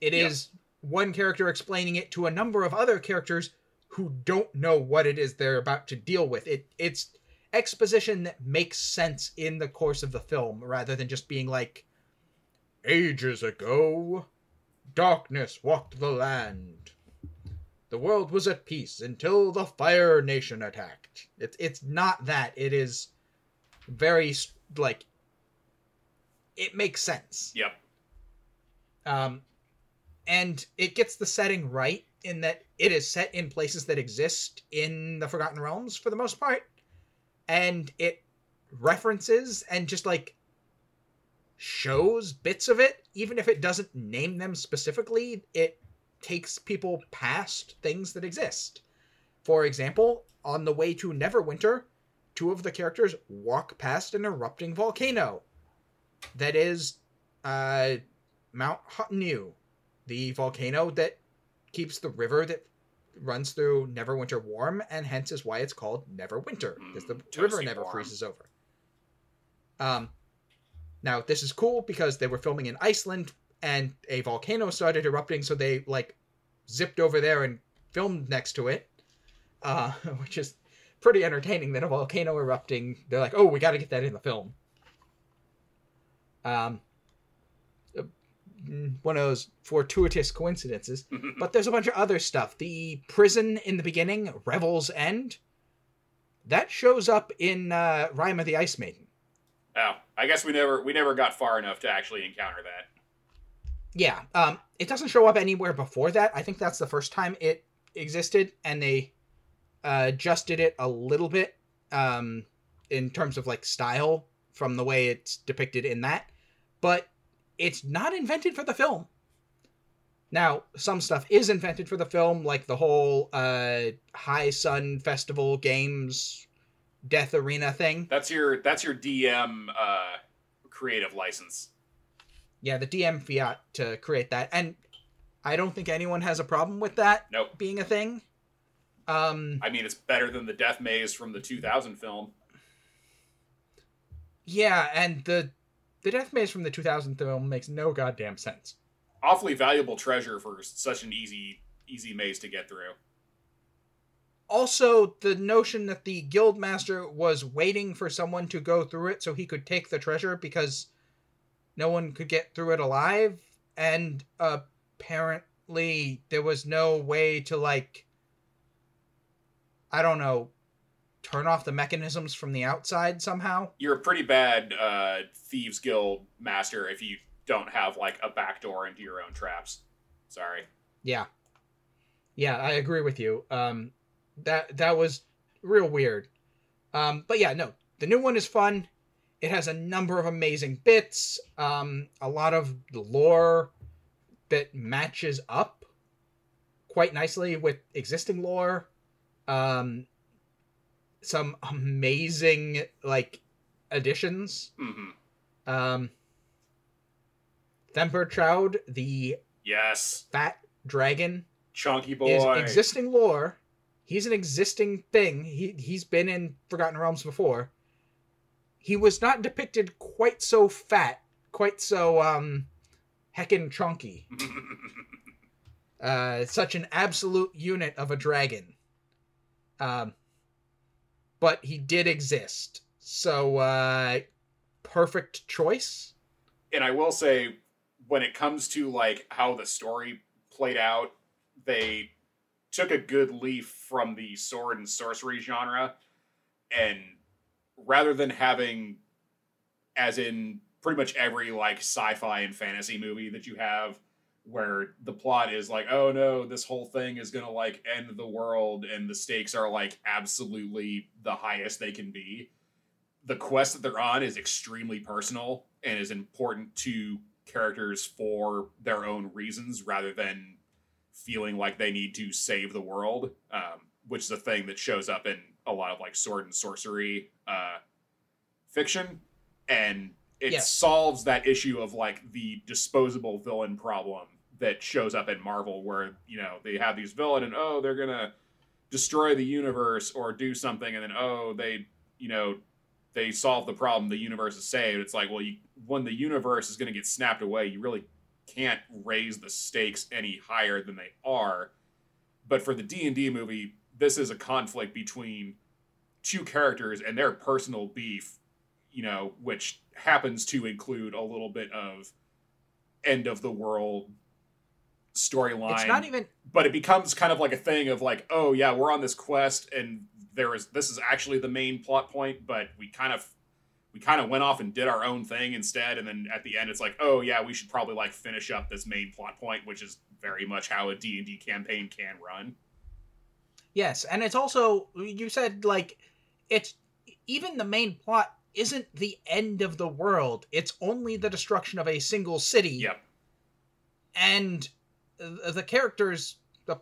A: It
B: Yep.
A: is one character explaining it to a number of other characters who don't know what it is they're about to deal with. It it's exposition that makes sense in the course of the film rather than just being like ages ago darkness walked the land. The world was at peace until the fire nation attacked. It's it's not that. It is very like it makes sense.
B: Yep.
A: um, and it gets the setting right in that it is set in places that exist in the Forgotten Realms for the most part, and it references and just like shows bits of it, even if it doesn't name them specifically. It takes people past things that exist. For example, on the way to Neverwinter, two of the characters walk past an erupting volcano. That is, uh, Mount Hotenow, the volcano that keeps the river that runs through Neverwinter warm, and hence is why it's called Neverwinter, because the
B: Mm,
A: river never
B: warm.
A: freezes over. Um, now this is cool because they were filming in Iceland, and a volcano started erupting, so they like zipped over there and filmed next to it, uh, *laughs* which is pretty entertaining. That a volcano erupting, they're like, oh, we got to get that in the film. Um, one of those fortuitous coincidences. *laughs* But there's a bunch of other stuff. The prison in the beginning, Revel's End, that shows up in uh, Rime of the Ice Maiden.
B: oh, I guess we never we never got far enough to actually encounter that.
A: Yeah, um, it doesn't show up anywhere before that. I think that's the first time it existed, and they uh, adjusted it a little bit um, in terms of like style from the way it's depicted in that. But it's not invented for the film. Now, some stuff is invented for the film, like the whole uh, High Sun Festival Games Death Arena thing.
B: That's your that's your DM uh, creative license.
A: Yeah, the DM fiat to create that, and I don't think anyone has a problem with that
B: Nope.
A: being a thing. Um,
B: I mean, it's better than the Death Maze from the 2000 film.
A: yeah, and the the Death Maze from the 2000 film makes no goddamn sense.
B: Awfully valuable treasure for such an easy easy maze to get through.
A: Also, the notion that the guildmaster was waiting for someone to go through it so he could take the treasure because no one could get through it alive, and apparently there was no way to like I don't know, turn off the mechanisms from the outside somehow.
B: You're a pretty bad uh, thieves guild master if you don't have like a backdoor into your own traps. Sorry.
A: Yeah. Yeah, I agree with you. Um that that was real weird. Um but yeah, no. The new one is fun. It has a number of amazing bits, um a lot of the lore that matches up quite nicely with existing lore. Um, some amazing like additions.
B: hmm
A: Um, Themberchaud, the
B: Yes,
A: fat dragon,
B: chunky boy.
A: is existing lore. He's an existing thing. He he's been in Forgotten Realms before. He was not depicted quite so fat, quite so um heckin' chunky. *laughs* Uh such an absolute unit of a dragon. Um but he did exist. So uh perfect choice.
B: and I will say, when it comes to like how the story played out, they took a good leaf from the sword and sorcery genre, and rather than having, as in pretty much every like sci-fi and fantasy movie that you have, where the plot is like, oh no, this whole thing is gonna like end the world, and the stakes are like absolutely the highest they can be the quest that they're on is extremely personal and is important to characters for their own reasons rather than feeling like they need to save the world um, which is a thing that shows up in a lot of like sword and sorcery uh, fiction and it
A: Yes.
B: solves that issue of like the disposable villain problem that shows up in marvel where you know they have these villain and oh they're gonna destroy the universe or do something and then oh they you know they solve the problem the universe is saved. It's like well you when the universe is going to get snapped away you really can't raise the stakes any higher than they are. But for the d&d movie this is a conflict between two characters and their personal beef you know which happens to include a little bit of end of the world storyline
A: It's not even
B: but it becomes kind of like a thing of like oh yeah we're on this quest and there is this is actually the main plot point but we kind of we kind of went off and did our own thing instead and then at the end it's like oh yeah we should probably like finish up this main plot point which is very much how a d&d campaign can run
A: Yes, and it's also you said like it's even the main plot isn't the end of the world. It's only the destruction of a single city.
B: yep
A: And the characters uh,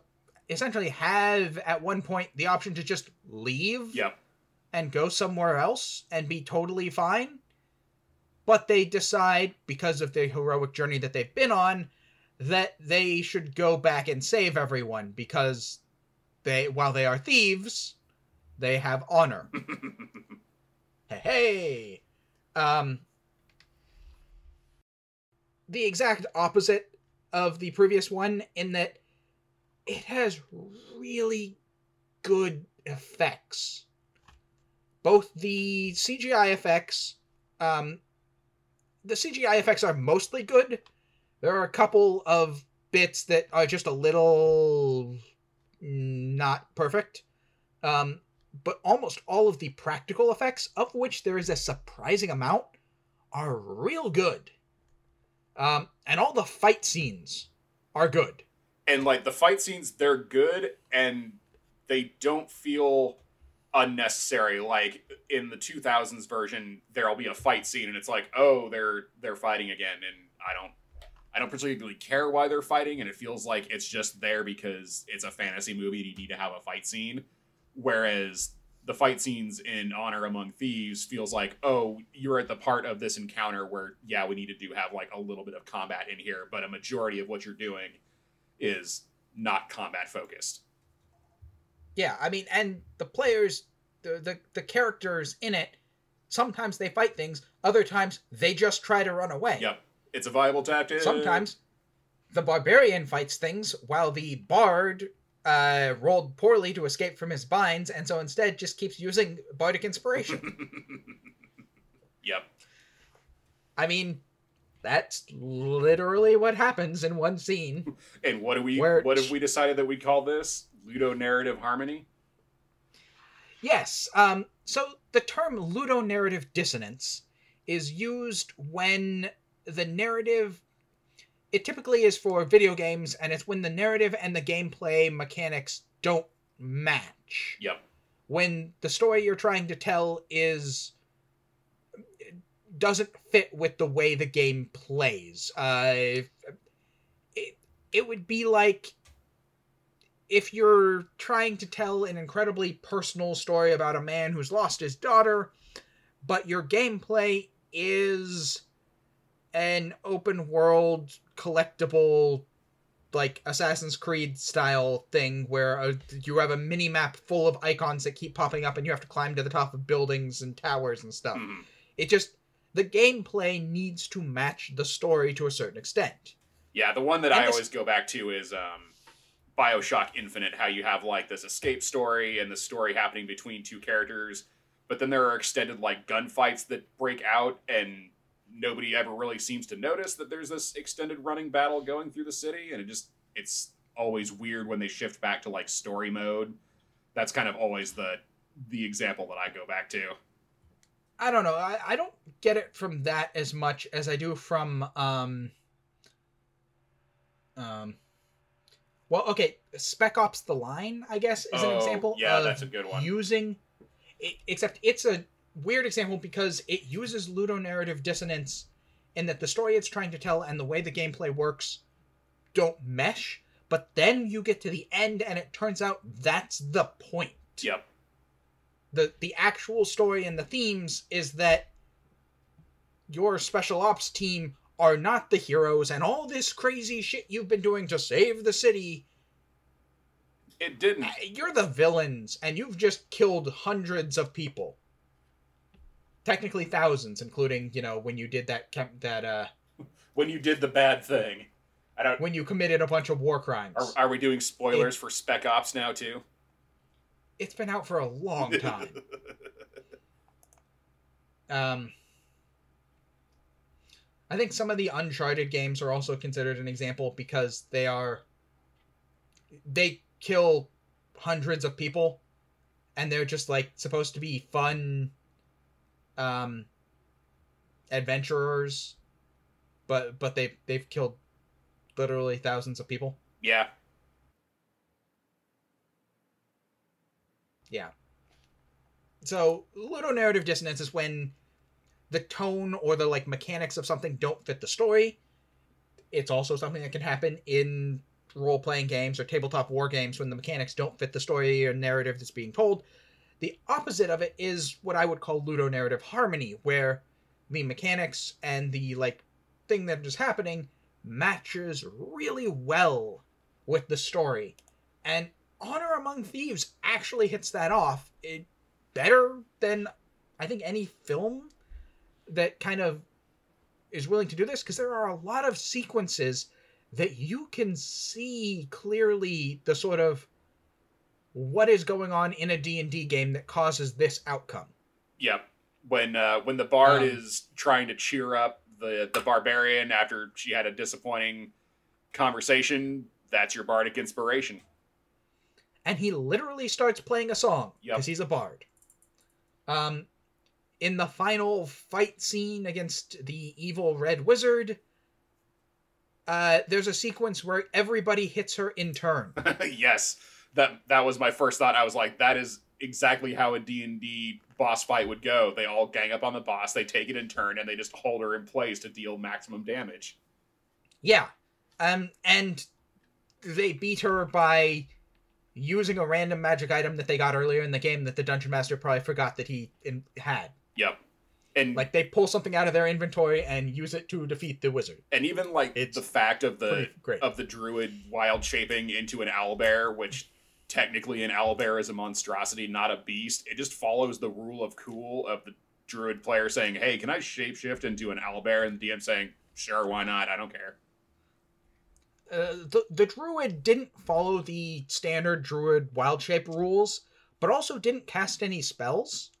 A: essentially have at one point the option to just leave
B: yep
A: and go somewhere else and be totally fine. But they decide because of the heroic journey that they've been on that they should go back and save everyone because they while they are thieves, they have honor. *laughs* hey, hey. Um the exact opposite of the previous one in that it has really good effects. Both the CGI effects, um, the CGI effects are mostly good. There are a couple of bits that are just a little not perfect. Um, but almost all of the practical effects, of which there is a surprising amount, are real good. Um, and all the fight scenes are good.
B: and like the fight scenes they're good and they don't feel unnecessary like in the 2000s version there'll be a fight scene and it's like oh they're they're fighting again and i don't i don't particularly care why they're fighting and it feels like it's just there because it's a fantasy movie and you need to have a fight scene whereas the fight scenes in honor among thieves feels like oh you're at the part of this encounter where yeah we need to do have like a little bit of combat in here but a majority of what you're doing is not combat focused.
A: Yeah, I mean, and the players, the, the the characters in it, sometimes they fight things, other times they just try to run away.
B: Yep, it's a viable tactic.
A: Sometimes the barbarian fights things while the bard uh, rolled poorly to escape from his binds, and so instead just keeps using bardic inspiration. *laughs*
B: yep.
A: I mean, that's literally what happens in one scene. *laughs*
B: And what do we? What have we decided that we call this? Ludonarrative harmony.
A: Yes. Um, so the term ludonarrative dissonance is used when the narrative. It typically is for video games, and it's when the narrative and the gameplay mechanics don't match.
B: Yep.
A: When the story you're trying to tell is doesn't fit with the way the game plays. Uh, it it would be like if you're trying to tell an incredibly personal story about a man who's lost his daughter, but your gameplay is an open world collectible like Assassin's Creed style thing where uh you have a mini map full of icons that keep popping up and you have to climb to the top of buildings and towers and stuff.
B: Mhm.
A: It just the gameplay needs to match the story to a certain extent.
B: Yeah, the one that
A: And
B: I
A: this-
B: always go back to is um, Bioshock Infinite, how you have like this escape story and the story happening between two characters, but then there are extended like gunfights that break out, and nobody ever really seems to notice that there's this extended running battle going through the city, and it just it's always weird when they shift back to like story mode. That's kind of always the the example that I go back to.
A: I don't know. I, I don't get it from that as much as I do from um um well okay spec ops the line i guess is an
B: Oh,
A: example
B: yeah,
A: of
B: that's a good one.
A: using it, except it's a weird example because it uses ludonarrative dissonance in that the story it's trying to tell and the way the gameplay works don't mesh but then you get to the end and it turns out that's the point
B: Yep.
A: the the actual story and the themes is that your special ops team are not the heroes and all this crazy shit you've been doing to save the city
B: It didn't.
A: you're the villains and you've just killed hundreds of people technically thousands including you know when you did that that uh
B: When you did the bad thing, I don't.
A: when you committed a bunch of war crimes
B: Are, are we doing spoilers for Spec Ops now too?
A: it's been out for a long time *laughs* Um, I think some of the Uncharted games are also considered an example because they are they kill hundreds of people, and they're just like supposed to be fun, um, adventurers, but but they they've killed literally thousands of people.
B: yeah.
A: Yeah. So ludonarrative dissonance is when the tone or the like mechanics of something don't fit the story. It's also something that can happen in role playing games or tabletop war games when the mechanics don't fit the story or narrative that's being told. The opposite of it is what I would call ludonarrative harmony, where the mechanics and the like thing that is happening matches really well with the story. And Honor Among Thieves actually hits that off it, better than I think any film that kind of is willing to do this because there are a lot of sequences that you can see clearly the sort of what is going on in a D&D game that causes this outcome.
B: Yep. When uh, when the bard
A: Um,
B: is trying to cheer up the the barbarian after she had a disappointing conversation, that's your bardic inspiration.
A: and he literally starts playing a song
B: Yep.
A: because he's a bard. Um, in the final fight scene against the evil red wizard, uh, there's a sequence where everybody hits her in turn. *laughs*
B: yes. That that was my first thought. I was like, that is exactly how a D&D boss fight would go. They all gang up on the boss, they take it in turn, and they just hold her in place to deal maximum damage.
A: Yeah, um, and they beat her by using a random magic item that they got earlier in the game that the dungeon master probably forgot that he in- had.
B: Yep. And
A: Like they pull something out of their inventory and use it to defeat the wizard.
B: and even like
A: It's
B: the fact of the
A: great.
B: of the druid wild shaping into an owl bear, which technically an owlbear is a monstrosity, not a beast. It just follows the rule of cool of the druid player saying, "Hey, can I shapeshift into an owlbear?" and the DM saying, "Sure, why not? I don't care."
A: uh, the the druid didn't follow the standard druid wild shape rules, but also didn't cast any spells.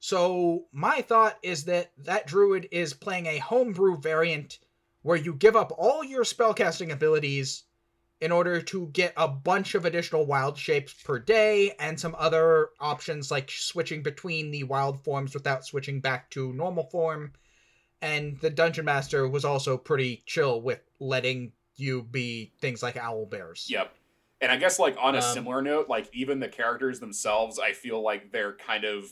A: So my thought is that that druid is playing a homebrew variant where you give up all your spellcasting abilities in order to get a bunch of additional wild shapes per day and some other options like switching between the wild forms without switching back to normal form. And the dungeon master was also pretty chill with letting you be things like owl bears.
B: Yep. And I guess like on a
A: Um,
B: similar note, like even the characters themselves, I feel like they're kind of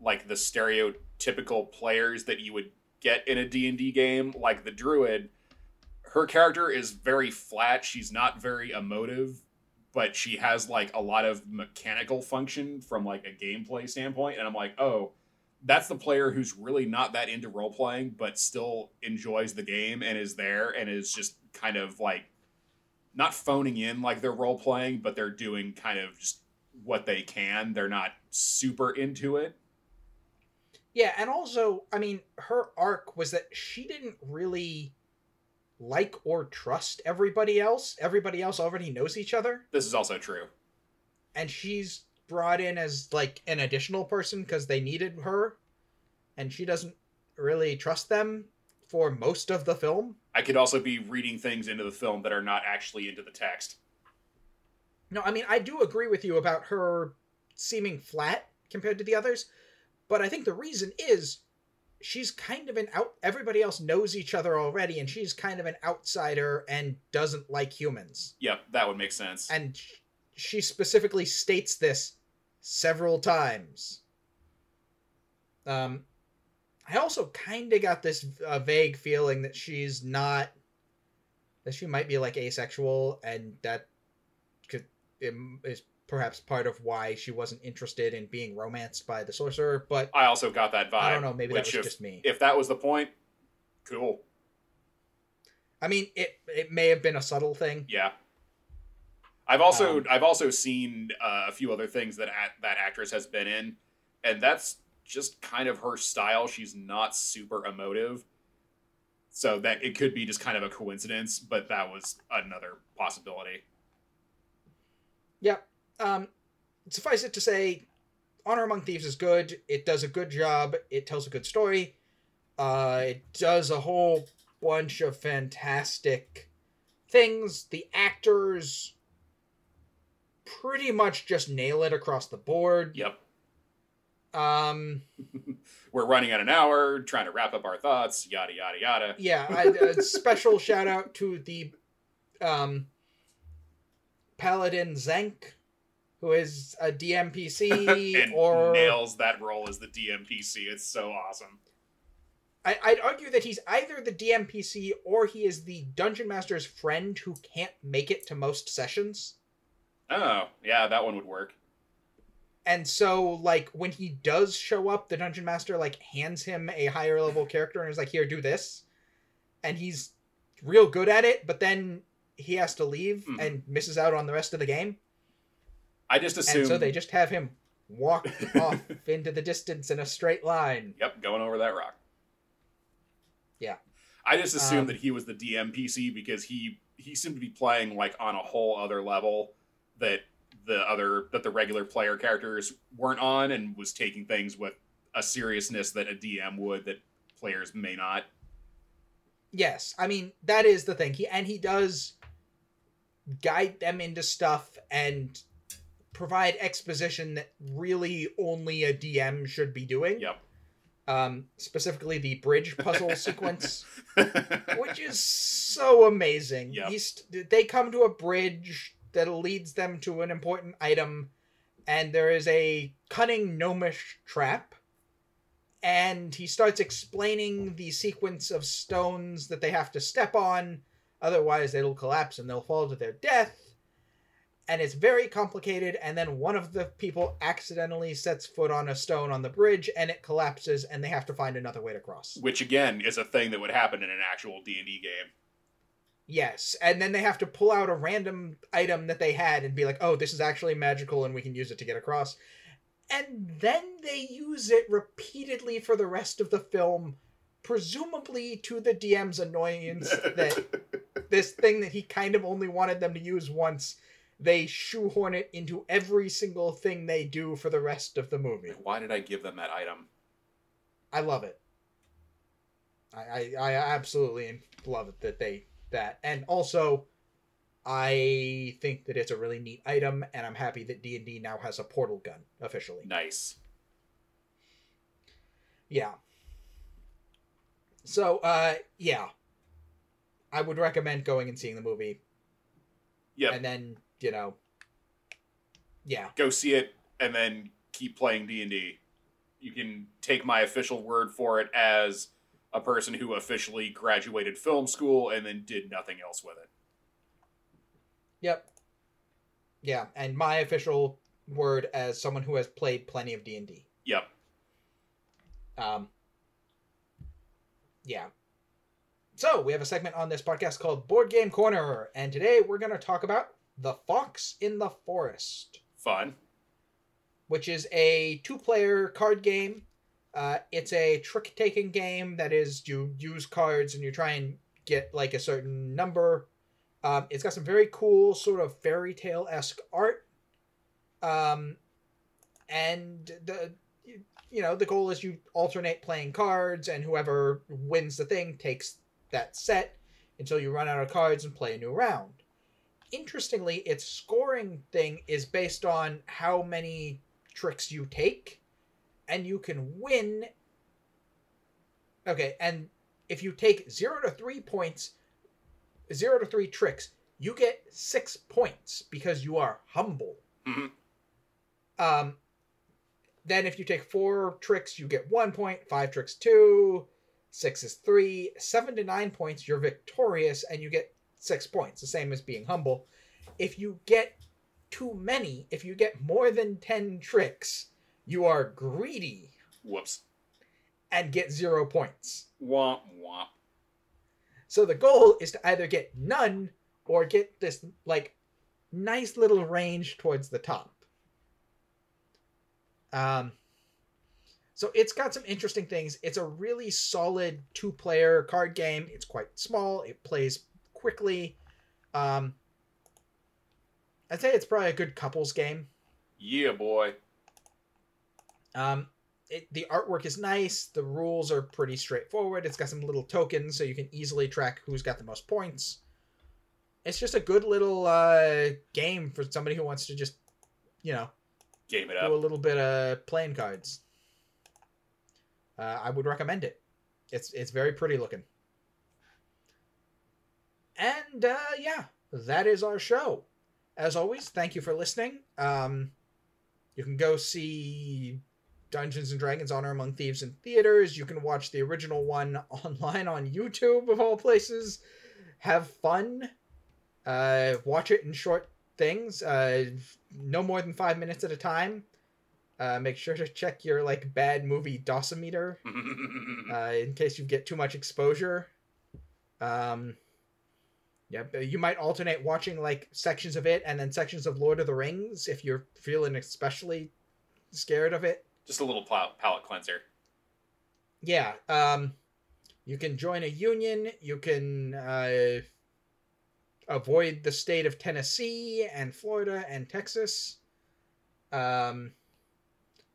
B: like the stereotypical players that you would get in a D&D game, like the druid. Her character is very flat. She's not very emotive, but she has like a lot of mechanical function from like a gameplay standpoint and i'm like oh that's the player who's really not that into role playing but still enjoys the game and is there and is just kind of like not phoning in like they're role playing but they're doing kind of just what they can they're not super into it
A: Yeah, and also, I mean, her arc was that she didn't really like or trust everybody else. Everybody else already knows each other,
B: this is also true
A: and she's brought in as like an additional person because they needed her, and she doesn't really trust them for most of the film.
B: i could also be reading things into the film that are not actually into the text
A: No, I mean, I do agree with you about her seeming flat compared to the others, but I think the reason is she's kind of an out. Everybody else knows each other already, and she's kind of an outsider and doesn't like humans.
B: yep that would make sense
A: And she specifically states this several times. Um, I also kind of got this uh, vague feeling that she's not, that she might be like asexual, and that could is perhaps part of why she wasn't interested in being romanced by the sorcerer. But
B: i also got that vibe
A: I don't know, maybe that was
B: if,
A: just me.
B: if that was the point cool
A: I mean, it it may have been a subtle thing.
B: Yeah. I've also
A: Um,
B: I've also seen uh, a few other things that a- that actress has been in, and that's just kind of her style. She's not super emotive, so that it could be just kind of a coincidence, but that was another possibility.
A: Yep. Um, suffice it to say, Honor Among Thieves is good. It does a good job. It tells a good story. Uh, it does a whole bunch of fantastic things. The actors pretty much just nail it across the board.
B: Yep,
A: Um, *laughs*
B: we're running at an hour, trying to wrap up our thoughts. Yada yada yada.
A: yeah, I, a *laughs* special shout out to the um, Paladin Xenk, who is a DMPC *laughs*
B: and
A: or
B: nails that role as the DMPC. It's so awesome.
A: I, I'd argue that he's either the DMPC or he is the dungeon master's friend who can't make it to most sessions.
B: Oh yeah, that one would work.
A: And so, like, when he does show up, the dungeon master like hands him a higher level character and is like, "Here, do this," and he's real good at it. But then he has to leave
B: Mhm.
A: and misses out on the rest of the game,
B: I just assume.
A: and so they just have him walk *laughs* off into the distance in a straight line.
B: Yep, going over that rock.
A: Yeah.
B: I just assumed
A: Um,
B: that he was the DMPC because he he seemed to be playing like on a whole other level that the other that the regular player characters weren't on and was taking things with a seriousness that a DM would that players may not.
A: Yes, I mean that is the thing. He and he does guide them into stuff and provide exposition that really only a DM should be doing.
B: Yep.
A: Um, specifically the bridge puzzle *laughs* sequence, *laughs* which is so amazing.
B: Yep.
A: They come to a bridge that leads them to an important item, and there is a cunning gnomish trap. And he starts explaining the sequence of stones that they have to step on, otherwise it'll collapse and they'll fall to their death. And it's very complicated, and then one of the people accidentally sets foot on a stone on the bridge and it collapses and they have to find another way to cross.
B: Which again is a thing that would happen in an actual D and D game.
A: Yes, and then they have to pull out a random item that they had and be like, "Oh, this is actually magical, and we can use it to get across." And then they use it repeatedly for the rest of the film, presumably to the DM's annoyance that *laughs* this thing that he kind of only wanted them to use once, they shoehorn it into every single thing they do for the rest of the movie.
B: Why did I give them that item?
A: I love it. I I, I absolutely love it that they that, and also, I think that it's a really neat item, and I'm happy that D and D now has a portal gun officially.
B: Nice.
A: Yeah. So, uh, yeah, I would recommend going and seeing the movie,
B: Yeah.
A: and then you know, yeah,
B: go see it and then keep playing D&D. You can take my official word for it as a person who officially graduated film school and then did nothing else with it.
A: Yep. Yeah, and my official word as someone who has played plenty of D and D.
B: Yep.
A: Um, yeah. So we have a segment on this podcast called Board Game Corner, and today we're going to talk about The Fox in the Forest,
B: Fun.
A: which is a two-player card game. Uh, it's a trick-taking game that is you use cards and you try and get like a certain number. Um, it's got some very cool sort of fairy tale esque art. Um, and the you know the goal is you alternate playing cards, and whoever wins the thing takes that set until you run out of cards and play a new round. Interestingly, its scoring thing is based on how many tricks you take, and you can win. Okay, and if you take zero to three points, zero to three tricks, you get six points because you are humble.
B: Mhm.
A: Um, then if you take four tricks, you get one point. Five tricks, two. Six is three. Seven to nine points, you're victorious and you get six points, the same as being humble. If you get too many, if you get more than 10 tricks, you are greedy
B: Whoops.
A: and get zero points.
B: Womp womp.
A: So the goal is to either get none or get this like nice little range towards the top. Um so it's got some interesting things. It's a really solid two-player card game. It's quite small. It plays quickly. Um I'd say it's probably a good couples game.
B: Yeah, boy.
A: Um, it, the artwork is nice. The rules are pretty straightforward. It's got some little tokens, so you can easily track who's got the most points. It's just a good little uh, game for somebody who wants to just, you know,
B: Game it
A: do a little bit of playing cards. Uh, I would recommend it. It's it's very pretty looking. And uh, yeah, that is our show. As always, thank you for listening. Um, you can go see Dungeons and Dragons: Honor Among Thieves in theaters. You can watch the original one *laughs* online on YouTube of all places. Have fun. Uh, watch it in short things. Uh, no more than five minutes at a time. Uh, make sure to check your like bad movie dosimeter *laughs* uh, in case you get too much exposure. Um, yeah, you might alternate watching like sections of it and then sections of Lord of the Rings if you're feeling especially scared of it.
B: Just a little pal- palate cleanser.
A: Yeah, um, you can join a union. You can uh, avoid the state of Tennessee and Florida and Texas. Um,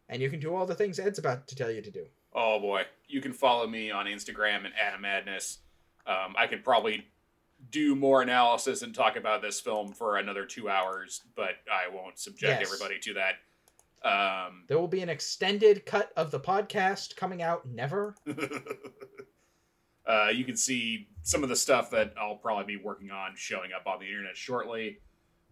A: and you can do all the things Ed's about to tell you to do.
B: Oh boy, you can follow me on Instagram and Adam Madness. Um, I could probably do more analysis and talk about this film for another two hours, but I won't subject
A: Yes.
B: everybody to that. Um,
A: There will be an extended cut of the podcast coming out never. *laughs*
B: uh, you can see some of the stuff that I'll probably be working on showing up on the internet shortly.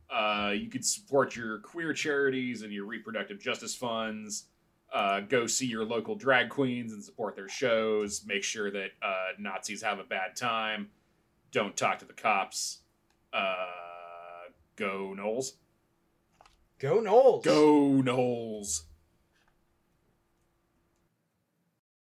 B: Uh, you can support your queer charities and your reproductive justice funds. Uh, go see your local drag queens and support their shows. Make sure that uh, Nazis have a bad time. Don't talk to the cops. Uh, go Knowles.
A: Go Knowles.
B: Go Knowles.